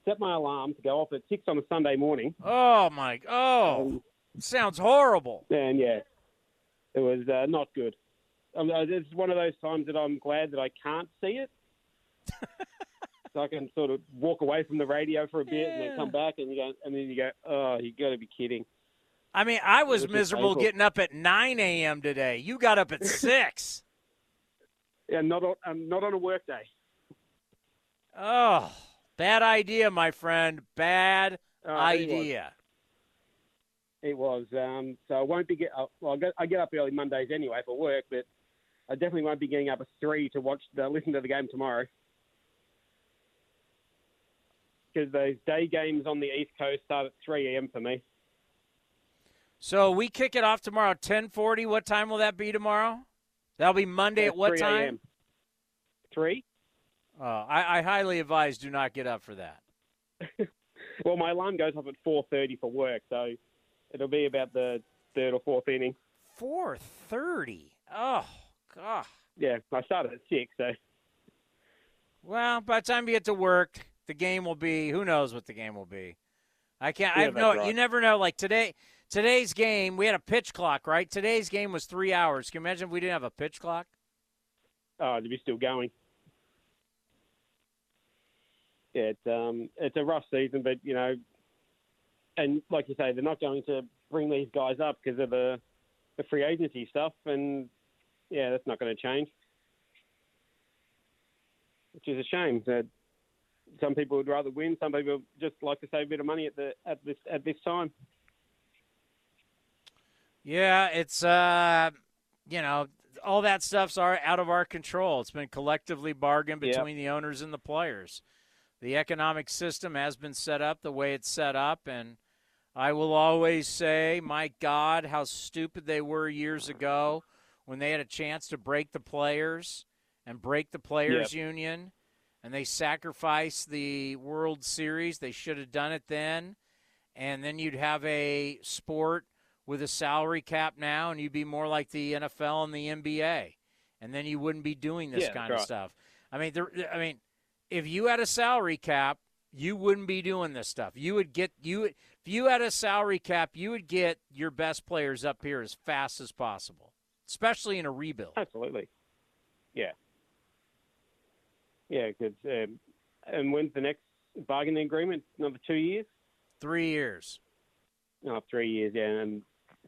Speaker 18: set my alarm to go off at six on a Sunday morning.
Speaker 2: Oh my! Oh, um, sounds horrible.
Speaker 18: And yeah, it was uh, not good. Um, uh, it's one of those times that I'm glad that I can't see it. so I can sort of walk away from the radio for a bit yeah. and then come back and you go, and then you go, oh, you got to be kidding.
Speaker 2: I mean, I was, was miserable getting up at 9 a.m. today. You got up at six.
Speaker 18: yeah, not on, um, not on a work day.
Speaker 2: Oh, bad idea, my friend. Bad uh, idea.
Speaker 18: It was. It was. Um, so I won't be get. Uh, well, I get, I get up early Mondays anyway for work, but I definitely won't be getting up at three to watch the listen to the game tomorrow. Because those day games on the East Coast start at 3 a.m. for me.
Speaker 2: So we kick it off tomorrow, 10:40. What time will that be tomorrow? That'll be Monday at, at what time?
Speaker 18: Three.
Speaker 2: Uh, I, I, highly advise do not get up for that.
Speaker 18: well, my alarm goes off at four thirty for work, so it'll be about the third or fourth inning.
Speaker 2: Four thirty. Oh God.
Speaker 18: Yeah, I started at six, so.
Speaker 2: Well, by the time you get to work, the game will be. Who knows what the game will be? I can't. Yeah, I have no. Right. You never know. Like today, today's game, we had a pitch clock, right? Today's game was three hours. Can you imagine if we didn't have a pitch clock?
Speaker 18: Oh, it'd be still going it's um, it's a rough season, but you know, and like you say, they're not going to bring these guys up because of the the free agency stuff, and yeah, that's not going to change, which is a shame. That some people would rather win, some people just like to save a bit of money at the at this at this time.
Speaker 2: Yeah, it's uh, you know, all that stuff's are out of our control. It's been collectively bargained
Speaker 18: Yep.
Speaker 2: between the owners and the players. The economic system has been set up the way it's set up, and I will always say, my God, how stupid they were years ago when they had a chance to break the players and break the players'
Speaker 18: Yep.
Speaker 2: union, and they sacrificed the World Series. They should have done it then, and then you'd have a sport with a salary cap now, and you'd be more like the NFL and the NBA, and then you wouldn't be doing this
Speaker 18: Yeah,
Speaker 2: kind of stuff. I mean, there, I mean, if you had a salary cap, you wouldn't be doing this stuff. You would get you if you had a salary cap, you would get your best players up here as fast as possible, especially in a rebuild.
Speaker 18: Absolutely. Yeah. Yeah, because um, and when's the next bargaining agreement? Another two years?
Speaker 2: Three years.
Speaker 18: No, three years. Yeah, and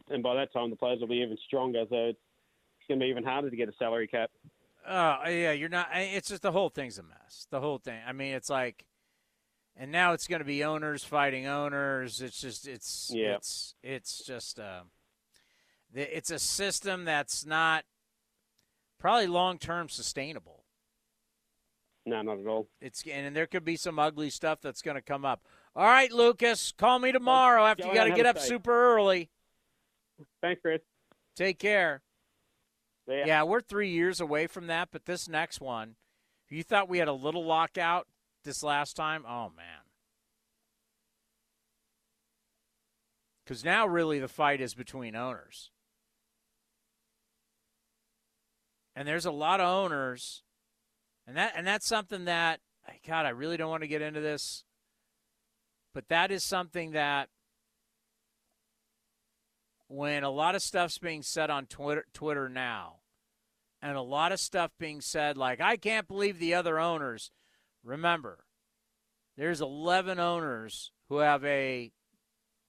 Speaker 18: and by that time the players will be even stronger. So it's going to be even harder to get a salary cap.
Speaker 2: Oh yeah, you're not. It's just the whole thing's a mess. The whole thing. I mean, it's like, and now it's going to be owners fighting owners. It's just, it's,
Speaker 18: Yeah.
Speaker 2: it's, it's just, uh, it's a system that's not probably long term sustainable.
Speaker 18: No, not at all.
Speaker 2: It's and there could be some ugly stuff that's going to come up. All right, Lucas, call me tomorrow after
Speaker 18: go
Speaker 2: you got to get up super early.
Speaker 18: Thanks, Chris.
Speaker 2: Take care.
Speaker 18: Ya.
Speaker 2: Yeah, we're three years away from that, but this next one, you thought we had a little lockout this last time, oh man. Because now really the fight is between owners. And there's a lot of owners, and that and that's something that God, I really don't want to get into this, but that is something that when a lot of stuff's being said on Twitter, Twitter now, and a lot of stuff being said like, I can't believe the other owners. Remember, there's 11 owners who have a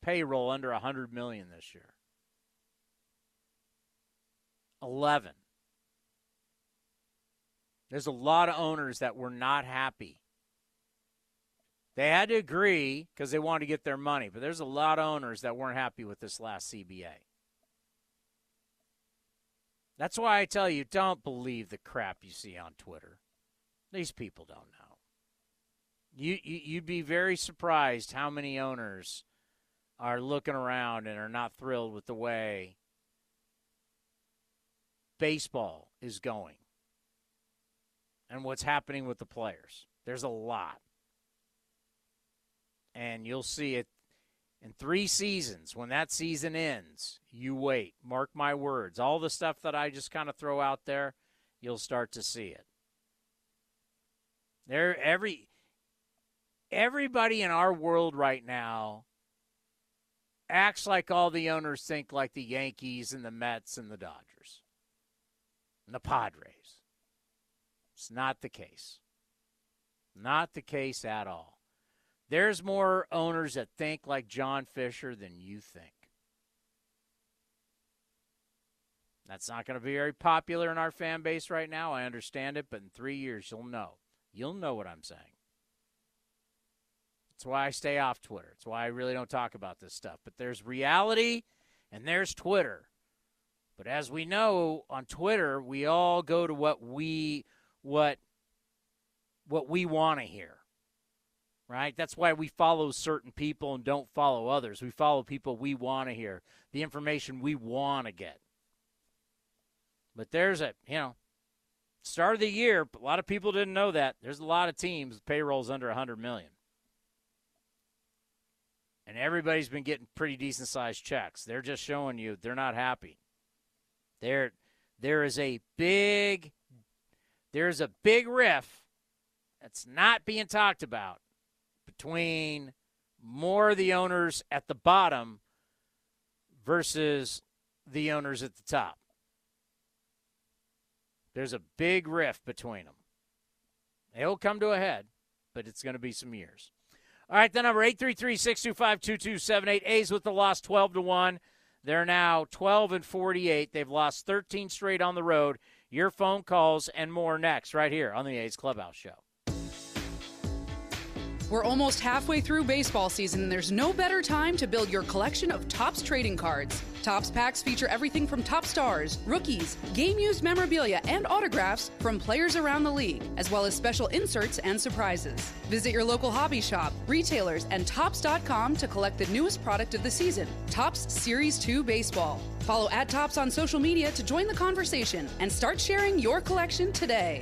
Speaker 2: payroll under 100 million this year. 11. There's a lot of owners that were not happy. They had to agree because they wanted to get their money, but there's a lot of owners that weren't happy with this last CBA. That's why I tell you don't believe the crap you see on Twitter. These people don't know. You, you you'd be very surprised how many owners are looking around and are not thrilled with the way baseball is going and what's happening with the players. There's a lot. And you'll see it in three seasons. When that season ends, you wait. Mark my words. All the stuff that I just kind of throw out there, you'll start to see it. There every everybody in our world right now acts like all the owners think like the Yankees and the Mets and the Dodgers and the Padres. It's not the case. Not the case at all. There's more owners that think like John Fisher than you think. That's not going to be very popular in our fan base right now. I understand it, but in three years, you'll know. You'll know what I'm saying. That's why I stay off Twitter. It's why I really don't talk about this stuff. But there's reality and there's Twitter. But as we know on Twitter, we all go to what we what what we want to hear. Right? That's why we follow certain people and don't follow others. We follow people we want to hear, the information we want to get. But there's a, you know, start of the year, a lot of people didn't know that. There's a lot of teams payrolls under 100 million. And everybody's been getting pretty decent sized checks. They're just showing you they're not happy. There there is a big there's a big riff that's not being talked about between more of the owners at the bottom versus the owners at the top. There's a big rift between them. It'll come to a head, but it's going to be some years. All right, the number 833-625-2278. A's with the loss 12 to 1. They're now 12 and 48. They've lost 13 straight on the road. Your phone calls and more next right here on the A's Clubhouse Show.
Speaker 16: We're almost halfway through baseball season, and there's no better time to build your collection of Topps trading cards. Topps packs feature everything from top stars, rookies, game used memorabilia, and autographs from players around the league, as well as special inserts and surprises. Visit your local hobby shop, retailers, and Topps.com to collect the newest product of the season Topps Series 2 Baseball. Follow at Topps on social media to join the conversation and start sharing your collection today.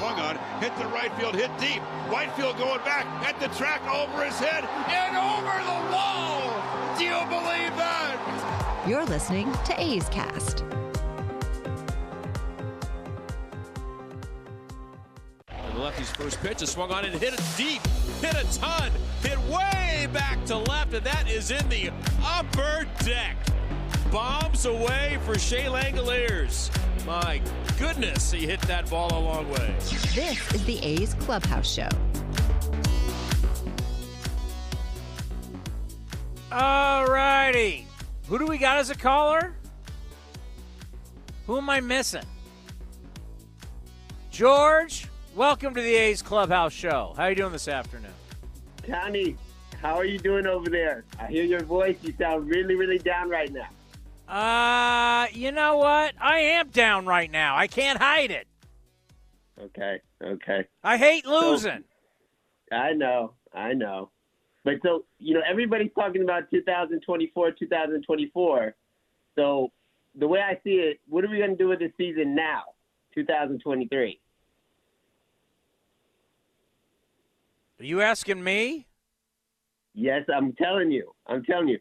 Speaker 19: Swung on, hit the right field, hit deep. Whitefield going back at the track over his head and over the wall. Do you believe that?
Speaker 4: You're listening to A's Cast.
Speaker 5: And the lefty's first pitch is swung on and hit it deep, hit a ton, hit way back to left, and that is in the upper deck. Bombs away for Shea Langeliers. My goodness, he hit that ball a long way.
Speaker 4: This is the A's Clubhouse Show.
Speaker 2: All righty. Who do we got as a caller? Who am I missing? George, welcome to the A's Clubhouse Show. How are you doing this afternoon?
Speaker 20: Connie, how are you doing over there? I hear your voice. You sound really, really down right now.
Speaker 2: Uh, you know what? I am down right now. I can't hide it.
Speaker 20: Okay, okay.
Speaker 2: I hate losing.
Speaker 20: So, I know, I know. But so, you know, everybody's talking about 2024, 2024. So, the way I see it, what are we going to do with the season now, 2023?
Speaker 2: Are you asking me?
Speaker 20: Yes, I'm telling you. I'm telling you.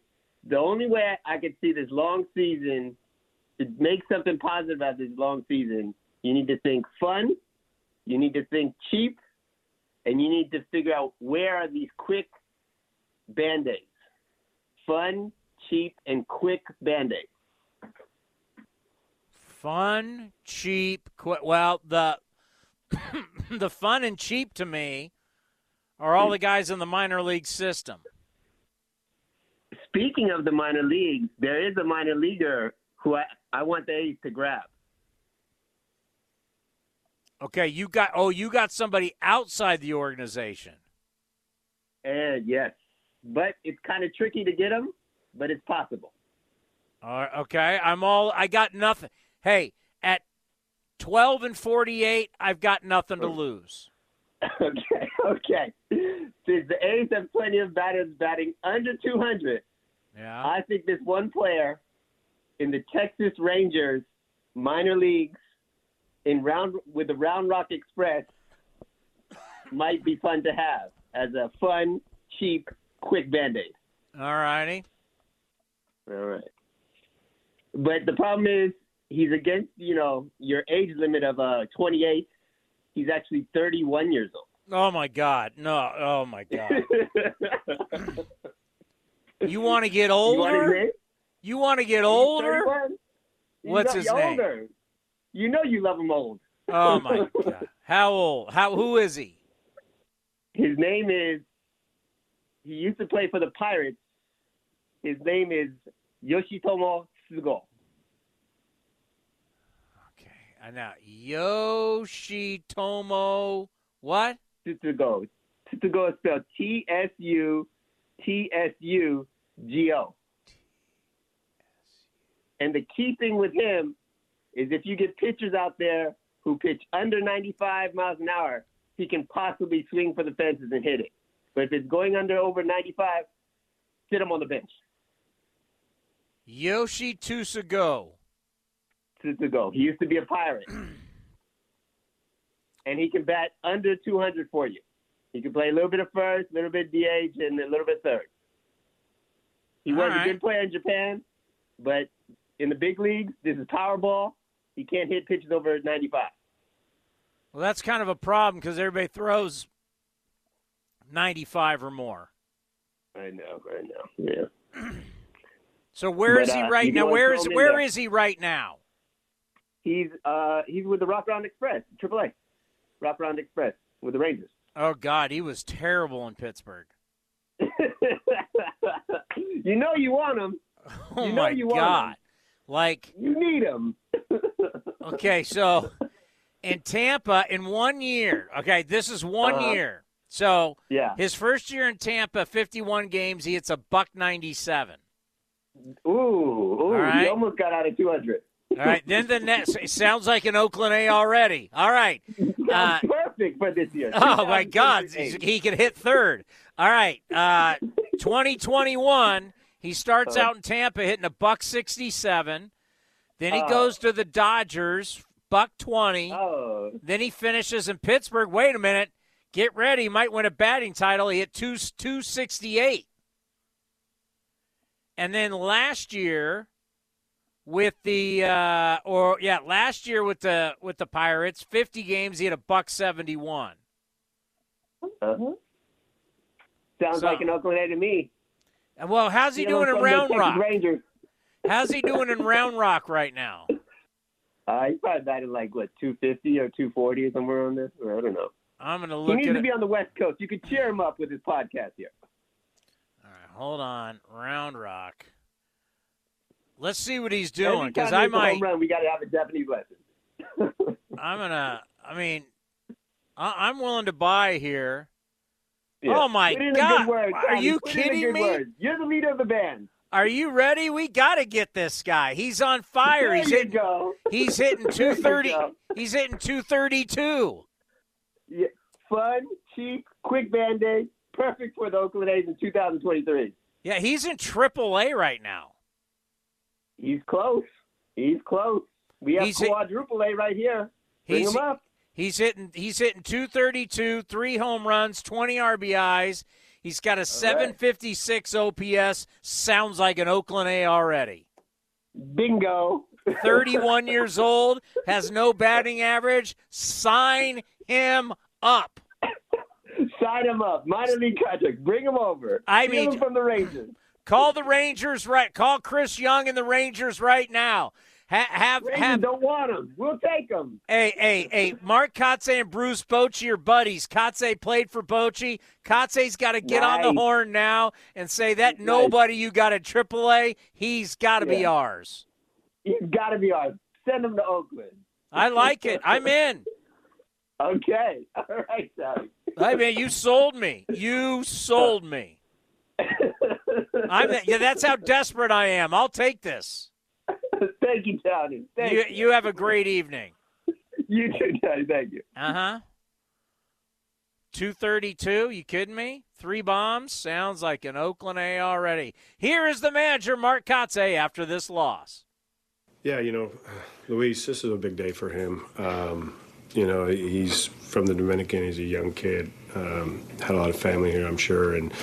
Speaker 20: The only way I could see this long season to make something positive about this long season, you need to think fun, you need to think cheap, and you need to figure out where are these quick band aids. Fun, cheap, and quick band aids.
Speaker 2: Fun, cheap, quick. Well, the the fun and cheap to me are all the guys in the minor league system.
Speaker 20: Speaking of the minor leagues, there is a minor leaguer who I, I want the A's to grab.
Speaker 2: Okay, you got oh, you got somebody outside the organization.
Speaker 20: And yes, but it's kind of tricky to get him, but it's possible.
Speaker 2: All right, okay, I'm all I got nothing. Hey, at 12 and 48, I've got nothing to oh. lose.
Speaker 20: okay, okay. Since the A's have plenty of batters batting under 200,
Speaker 2: yeah.
Speaker 20: I think this one player in the Texas Rangers minor leagues in round with the Round Rock Express might be fun to have as a fun, cheap, quick band aid.
Speaker 2: All righty.
Speaker 20: All right. But the problem is he's against, you know, your age limit of uh 28. He's actually 31 years old.
Speaker 2: Oh my God! No! Oh my God! you want to get older? You want to get older? What's his
Speaker 20: older.
Speaker 2: name?
Speaker 20: You know you love him old.
Speaker 2: Oh my god! How old? How? Who is he?
Speaker 20: His name is. He used to play for the Pirates. His name is Yoshitomo Tsutsugo.
Speaker 2: Okay, I know Yoshitomo. What?
Speaker 20: Tsutsugo. Tsutsugo is spelled T S U T S U G O. And the key thing with him is if you get pitchers out there who pitch under 95 miles an hour, he can possibly swing for the fences and hit it. But if it's going under over 95, sit him on the bench.
Speaker 2: Yoshi Tsutsugo.
Speaker 20: Tsutsugo. He used to be a pirate. and he can bat under 200 for you. He can play a little bit of first, a little bit DH, and a little bit third. He was
Speaker 2: right.
Speaker 20: a good player in Japan, but in the big leagues, this is Powerball. He can't hit pitches over 95.
Speaker 2: Well, that's kind of a problem because everybody throws 95 or more.
Speaker 20: I know, I know. Yeah.
Speaker 2: So where
Speaker 20: But,
Speaker 2: is he
Speaker 20: uh,
Speaker 2: right
Speaker 20: you
Speaker 2: now? Where is
Speaker 20: throw him in
Speaker 2: where
Speaker 20: there.
Speaker 2: is he right now?
Speaker 20: He's uh he's with the Rock Round Express, AAA, Rock Round Express with the Rangers.
Speaker 2: Oh God, he was terrible in Pittsburgh.
Speaker 20: You know you want him.
Speaker 2: Oh
Speaker 20: you know
Speaker 2: my
Speaker 20: you want
Speaker 2: God! Like
Speaker 20: You need him.
Speaker 2: okay, so in Tampa in one year. Okay, this is one
Speaker 20: Uh-huh.
Speaker 2: year. So
Speaker 20: Yeah.
Speaker 2: his first year in Tampa, 51 games, he hits a buck 97.
Speaker 20: Ooh, ooh,
Speaker 2: right.
Speaker 20: he almost got out of 200.
Speaker 2: All right, then the next it sounds like an Oakland A already. All right. Uh,
Speaker 20: For this year.
Speaker 2: Oh my God, he can hit third. All right, uh, 2021. He starts
Speaker 20: Uh-huh.
Speaker 2: out in Tampa hitting a buck 67. Then he
Speaker 20: Oh.
Speaker 2: goes to the Dodgers, buck 20.
Speaker 20: Oh,
Speaker 2: Then he finishes in Pittsburgh. Wait a minute, get ready, he might win a batting title. He hit two 268. And then last year with the uh, or yeah, last year with the with the Pirates, 50 games, he had a buck 71.
Speaker 20: uh-huh. Sounds
Speaker 2: So-
Speaker 20: like an Oakland to me.
Speaker 2: And Well, how's he
Speaker 20: Stealing
Speaker 2: doing in Round Rock?
Speaker 20: Rangers.
Speaker 2: How's he doing in Round Rock right now?
Speaker 20: Uh, he's probably batting like what 250 or 240 or somewhere on this. Or I don't know.
Speaker 2: I'm going to look.
Speaker 20: He
Speaker 2: needs
Speaker 20: to
Speaker 2: it.
Speaker 20: be on the West Coast. You could cheer him up with his podcast here.
Speaker 2: All right, hold on, Round Rock. Let's see what he's doing because I might.
Speaker 20: home run, we got to have a Japanese lesson.
Speaker 2: I'm gonna. I mean, I, I'm willing to buy here.
Speaker 20: Yeah.
Speaker 2: Oh my
Speaker 20: Put in a
Speaker 2: God!
Speaker 20: word,
Speaker 2: Are you kidding me?
Speaker 20: word. You're the leader of the band.
Speaker 2: Are you ready? We got to get this guy. He's on fire.
Speaker 20: There
Speaker 2: he's hitting.
Speaker 20: go.
Speaker 2: He's hitting 230. He's hitting 232.
Speaker 20: Yeah. Fun, cheap, quick band aid. Perfect for the Oakland A's in 2023.
Speaker 2: Yeah, he's in Triple A right now.
Speaker 20: He's close. He's close. We have
Speaker 2: He's hit-
Speaker 20: quadruple A right here. Bring
Speaker 2: He's
Speaker 20: him up.
Speaker 2: He's hitting. He's hitting 232, three home runs, 20 RBIs. He's got a 756 OPS. Sounds like an Oakland A already.
Speaker 20: Bingo.
Speaker 2: 31 years old, has no batting average. Sign him up.
Speaker 20: Sign him up. Minor league contract. Bring him over.
Speaker 2: I
Speaker 20: Steal
Speaker 2: mean-
Speaker 20: him from the Rangers.
Speaker 2: Call the Rangers right. Call Chris Young and the Rangers right now. Ha- have
Speaker 20: Rangers
Speaker 2: have.
Speaker 20: don't want them. We'll take them.
Speaker 2: Hey, hey, hey! Mark Kotsay and Bruce Bochy are buddies. Kotsay played for Bochy. Kotsay's got to get on the horn now and say that nobody you got at AAA, he's got to be ours.
Speaker 20: He's got to be ours. Send him to Oakland.
Speaker 2: I like it. I'm in.
Speaker 20: Okay. All right, Sally.
Speaker 2: I mean, you sold me. You sold me. I'm yeah. That's how desperate I am. I'll take this.
Speaker 20: Thank you, Tony. Thank
Speaker 2: You
Speaker 20: you.
Speaker 2: you have a great evening.
Speaker 20: You too, Tony. Thank you.
Speaker 2: Uh huh. 232, you kidding me? Three bombs? Sounds like an Oakland A already. Here is the manager, Mark Kotsay, after this loss.
Speaker 21: Yeah, you know, Luis, this is a big day for him. Um, you know, he's from the Dominican. He's a young kid. Um, had a lot of family here, I'm sure, and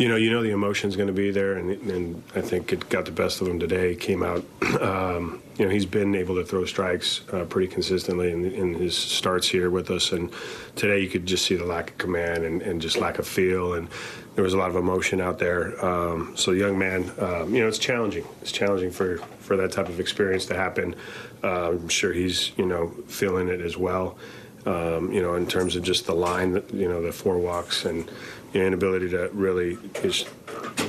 Speaker 21: you know, you know the emotion's going to be there, and, and I think it got the best of him today. Came out, um, you know, he's been able to throw strikes uh, pretty consistently in, in, his starts here with us, and today you could just see the lack of command and, and just lack of feel, and there was a lot of emotion out there. Um, so, young man, um, you know, it's challenging. It's challenging for for that type of experience to happen. Uh, I'm sure he's, you know, feeling it as well. Um, you know, in terms of just the line, you know, the four walks and you know, inability to really just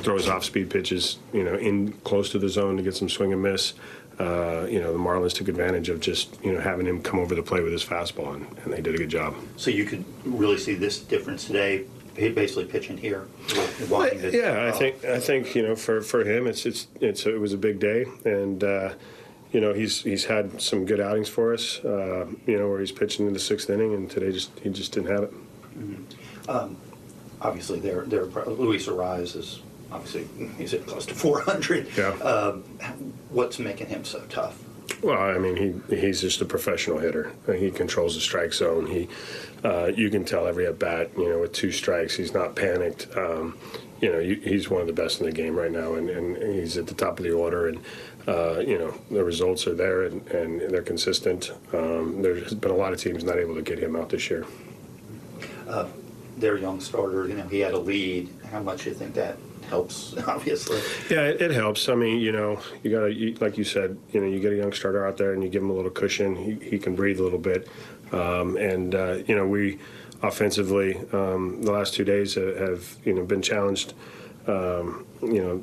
Speaker 21: throw his off-speed pitches, you know, in close to the zone to get some swing and miss. Uh, you know, the Marlins took advantage of just, you know, having him come over the plate with his fastball, and, and they did a good job.
Speaker 22: So you could really see this difference today, he basically pitching here.
Speaker 21: yeah, I think I think you know for, for him it's it's it's it was a big day, and uh, you know he's he's had some good outings for us. Uh, you know where he's pitching in the sixth inning, and today just he just didn't have it.
Speaker 22: Mm-hmm. Um, obviously, their their Luis Arraez is obviously he's at close to 400.
Speaker 21: Yeah.
Speaker 22: Um, what's making him so tough?
Speaker 21: Well, I mean, he he's just a professional hitter. He controls the strike zone. He, uh, you can tell every at bat. You know, with two strikes, he's not panicked. Um, you know, he's one of the best in the game right now, and, and he's at the top of the order. And uh, you know, the results are there, and, and they're consistent. Um, there's been a lot of teams not able to get him out this year.
Speaker 22: Uh, their young starter, you know, he had a lead. How much do you think that helps? Obviously.
Speaker 21: Yeah, it, it helps. I mean, you know, you got to, like you said, you know, you get a young starter out there and you give him a little cushion. He, he can breathe a little bit, um, and uh, you know, we offensively um, the last two days have, have, you know been challenged. Um, you know,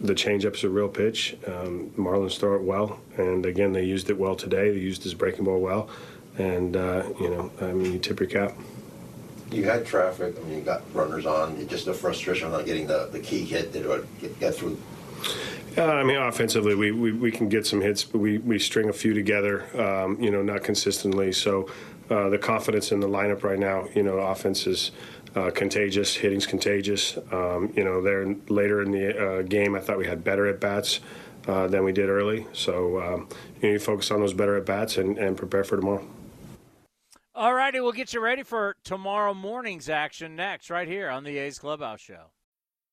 Speaker 21: the changeup's a real pitch. Um, Marlins throw it well, and again, they used it well today. They used his breaking ball well, and uh, you know, I mean, you tip your cap
Speaker 23: you had traffic. I mean, you got runners on. Just the frustration of not getting the, the key hit that get, get through.
Speaker 21: Uh, I mean, offensively, we, we, we can get some hits, but we, we string a few together, um, you know, not consistently. So uh, the confidence in the lineup right now, you know, offense is uh, contagious, hitting's contagious. Um, you know, there later in the uh, game, I thought we had better at bats uh, than we did early. So um, you, know, you focus on those better at bats and, and prepare for tomorrow.
Speaker 2: All righty, we'll get you ready for tomorrow morning's action next, right here on the A's Clubhouse Show.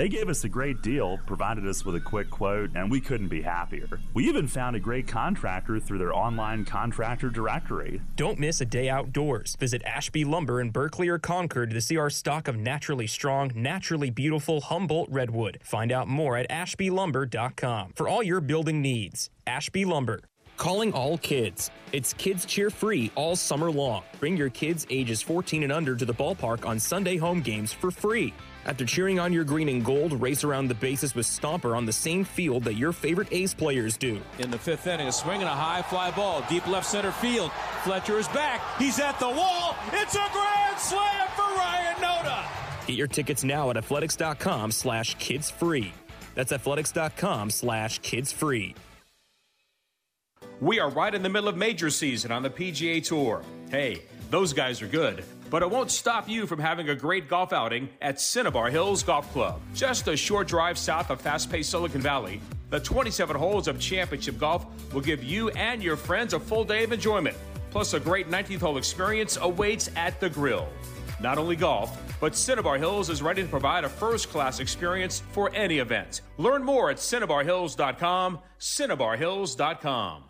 Speaker 24: They gave us a great deal, provided us with a quick quote, and we couldn't be happier. We even found a great contractor through their online contractor directory.
Speaker 25: Don't miss a day outdoors. Visit Ashby Lumber in Berkeley or Concord to see our stock of naturally strong, naturally beautiful Humboldt Redwood. Find out more at ashbylumber.com for all your building needs. Ashby Lumber. Calling all kids. It's Kids Cheer Free all summer long. Bring your kids ages 14 and under to the ballpark on Sunday home games for free. After cheering on your green and gold, race around the bases with Stomper on the same field that your favorite A's players do.
Speaker 3: In the fifth inning, a swing and a high fly ball, deep left center field. Fletcher is back. He's at the wall. It's a grand slam for Ryan Noda.
Speaker 25: Get your tickets now at athletics.com slash kids free. That's athletics.com slash kids free.
Speaker 3: We are right in the middle of major season on the PGA Tour. Hey, those guys are good, but it won't stop you from having a great golf outing at Cinnabar Hills Golf Club. Just a short drive south of fast paced Silicon Valley, the 27 holes of championship golf will give you and your friends a full day of enjoyment. Plus, a great 19th hole experience awaits at the grill. Not only golf, but Cinnabar Hills is ready to provide a first class experience for any event. Learn more at CinnabarHills.com. CinnabarHills.com.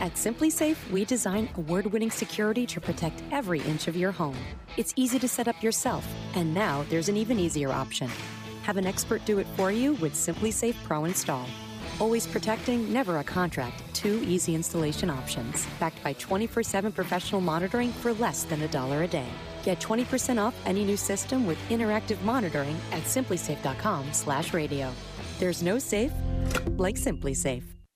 Speaker 26: At SimpliSafe, we design award-winning security to protect every inch of your home. It's easy to set up yourself, and now there's an even easier option. Have an expert do it for you with SimpliSafe Pro Install. Always protecting, never a contract. Two easy installation options, backed by 24/7 professional monitoring for less than a dollar a day. Get 20% off any new system with interactive monitoring at simplisafe.com/radio. There's no safe like SimpliSafe.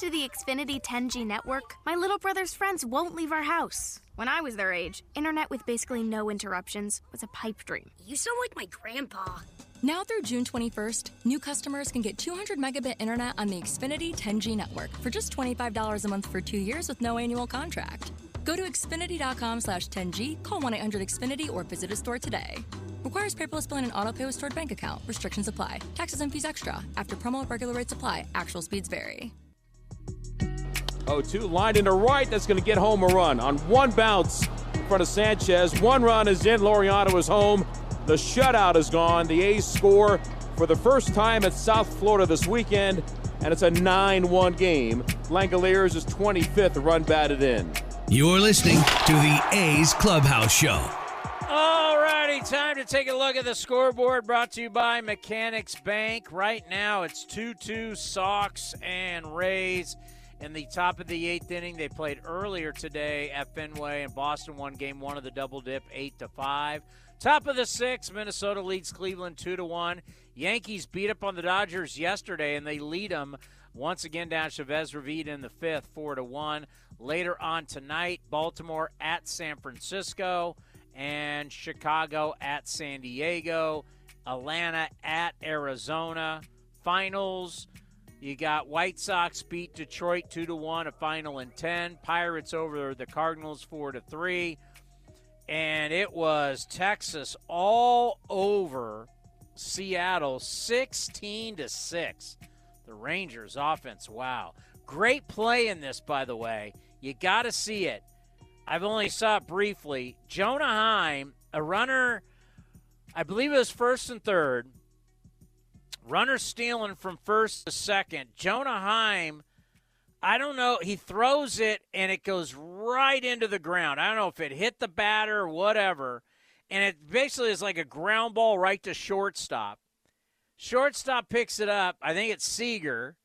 Speaker 7: Thanks to the Xfinity 10G network, my little brother's friends won't leave our house. When I was their age, internet with basically no interruptions was a pipe dream.
Speaker 27: You sound like my grandpa.
Speaker 9: Now through June 21st, new customers can get 200 megabit internet on the Xfinity 10G network for just $25 a month for two years with no annual contract. Go to Xfinity.com slash 10G, call 1-800-XFINITY, or visit a store today. Requires paperless billing and auto pay with stored bank account. Restrictions apply. Taxes and fees extra. After promo, regular rates apply. Actual speeds vary.
Speaker 5: 0-2 lined into right. That's going to get home a run on one bounce in front of Sanchez. One run is in. Laureano is home. The shutout is gone. The A's score for the first time at South Florida this weekend, and it's a 9-1 game. Langeliers is 25th run batted in.
Speaker 11: You're listening to the A's Clubhouse Show.
Speaker 2: All righty, time to take a look at the scoreboard brought to you by Mechanics Bank. Right now it's 2 2 Sox and Rays in the top of the eighth inning. They played earlier today at Fenway, and Boston won game one of the double dip, eight to five. Top of the sixth, Minnesota leads Cleveland two to one. Yankees beat up on the Dodgers yesterday, and they lead them once again down Chavez Ravine in the fifth, four to one. Later on tonight, Baltimore at San Francisco, and Chicago at San Diego, Atlanta at Arizona. Finals. You got White Sox beat Detroit two to one, a final in ten. Pirates over the Cardinals four to three, and it was Texas all over Seattle, sixteen to six. The Rangers offense, wow, great play in this, by the way. You got to see it. I've only saw it briefly. Jonah Heim, a runner, I believe it was first and third Runner stealing from first to second. Jonah Heim, I don't know. He throws it and it goes right into the ground. I don't know if it hit the batter or whatever. And it basically is like a ground ball right to shortstop. Shortstop picks it up. I think it's Seager.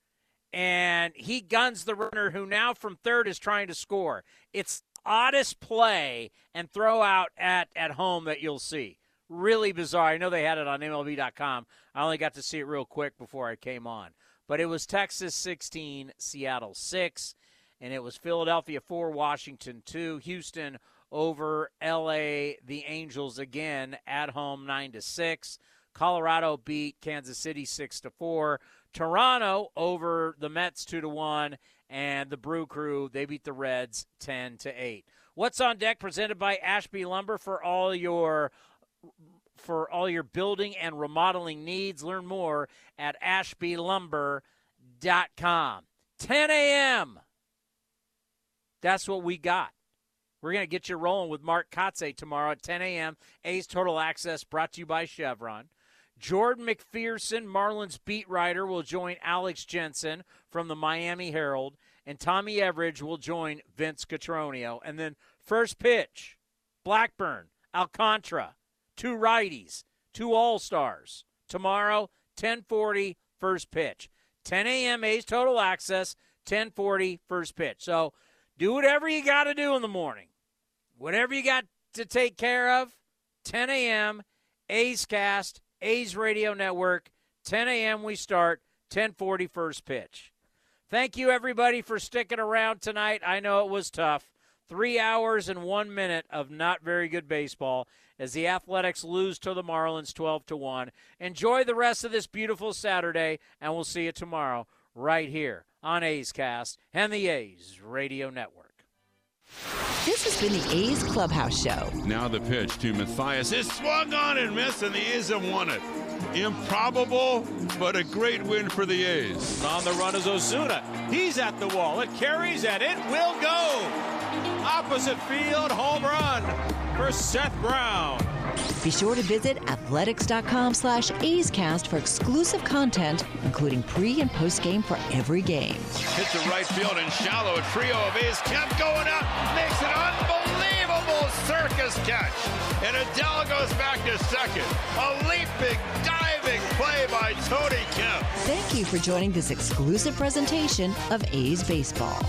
Speaker 2: And he guns the runner who now from third is trying to score. It's oddest play and throw out at, at home that you'll see. Really bizarre. I know they had it on MLB.com. I only got to see it real quick before I came on. But it was Texas 16, Seattle 6, and it was Philadelphia 4, Washington 2, Houston over LA, the Angels again at home 9 to 6. Colorado beat Kansas City 6 to 4. Toronto over the Mets 2 to 1 and the Brew Crew they beat the Reds 10 to 8. What's on deck presented by Ashby Lumber for all your for all your building and remodeling needs. Learn more at ashbylumber.com. 10 a.m. That's what we got. We're going to get you rolling with Mark Kotsay tomorrow at 10 a.m. A's Total Access brought to you by Chevron. Jordan McPherson, Marlins beat writer, will join Alex Jensen from the Miami Herald, and Tommy Everidge will join Vince Cotroneo. And then first pitch, Blackburn, Alcantara, two righties, two All Stars. Tomorrow, 1040, first pitch. 10 a.m. A's Total Access, 1040, first pitch. So do whatever you got to do in the morning. Whatever you got to take care of, 10 a.m. A's Cast, A's Radio Network. 10 a.m. we start. 10:40 first pitch. Thank you everybody for sticking around tonight. I know it was tough. Three hours and one minute of not very good baseball as the Athletics lose to the Marlins 12 to one. Enjoy the rest of this beautiful Saturday, and we'll see you tomorrow right here on A's Cast and the A's Radio Network.
Speaker 4: This has been the A's Clubhouse Show.
Speaker 19: Now the pitch to Matthias is swung on and missed, and the A's have won it. Improbable, but a great win for the A's.
Speaker 3: On the run is Ozuna. He's at the wall. It carries and it will go. Opposite field, home run for Seth Brown.
Speaker 4: Be sure to visit athletics.com slash A'scast for exclusive content, including pre and post game for every game.
Speaker 19: Hits the right field and shallow. A trio of A's kept going up. Makes an unbelievable circus catch. And Adele goes back to second. A leaping, diving play by Tony Kemp.
Speaker 4: Thank you for joining this exclusive presentation of A's Baseball.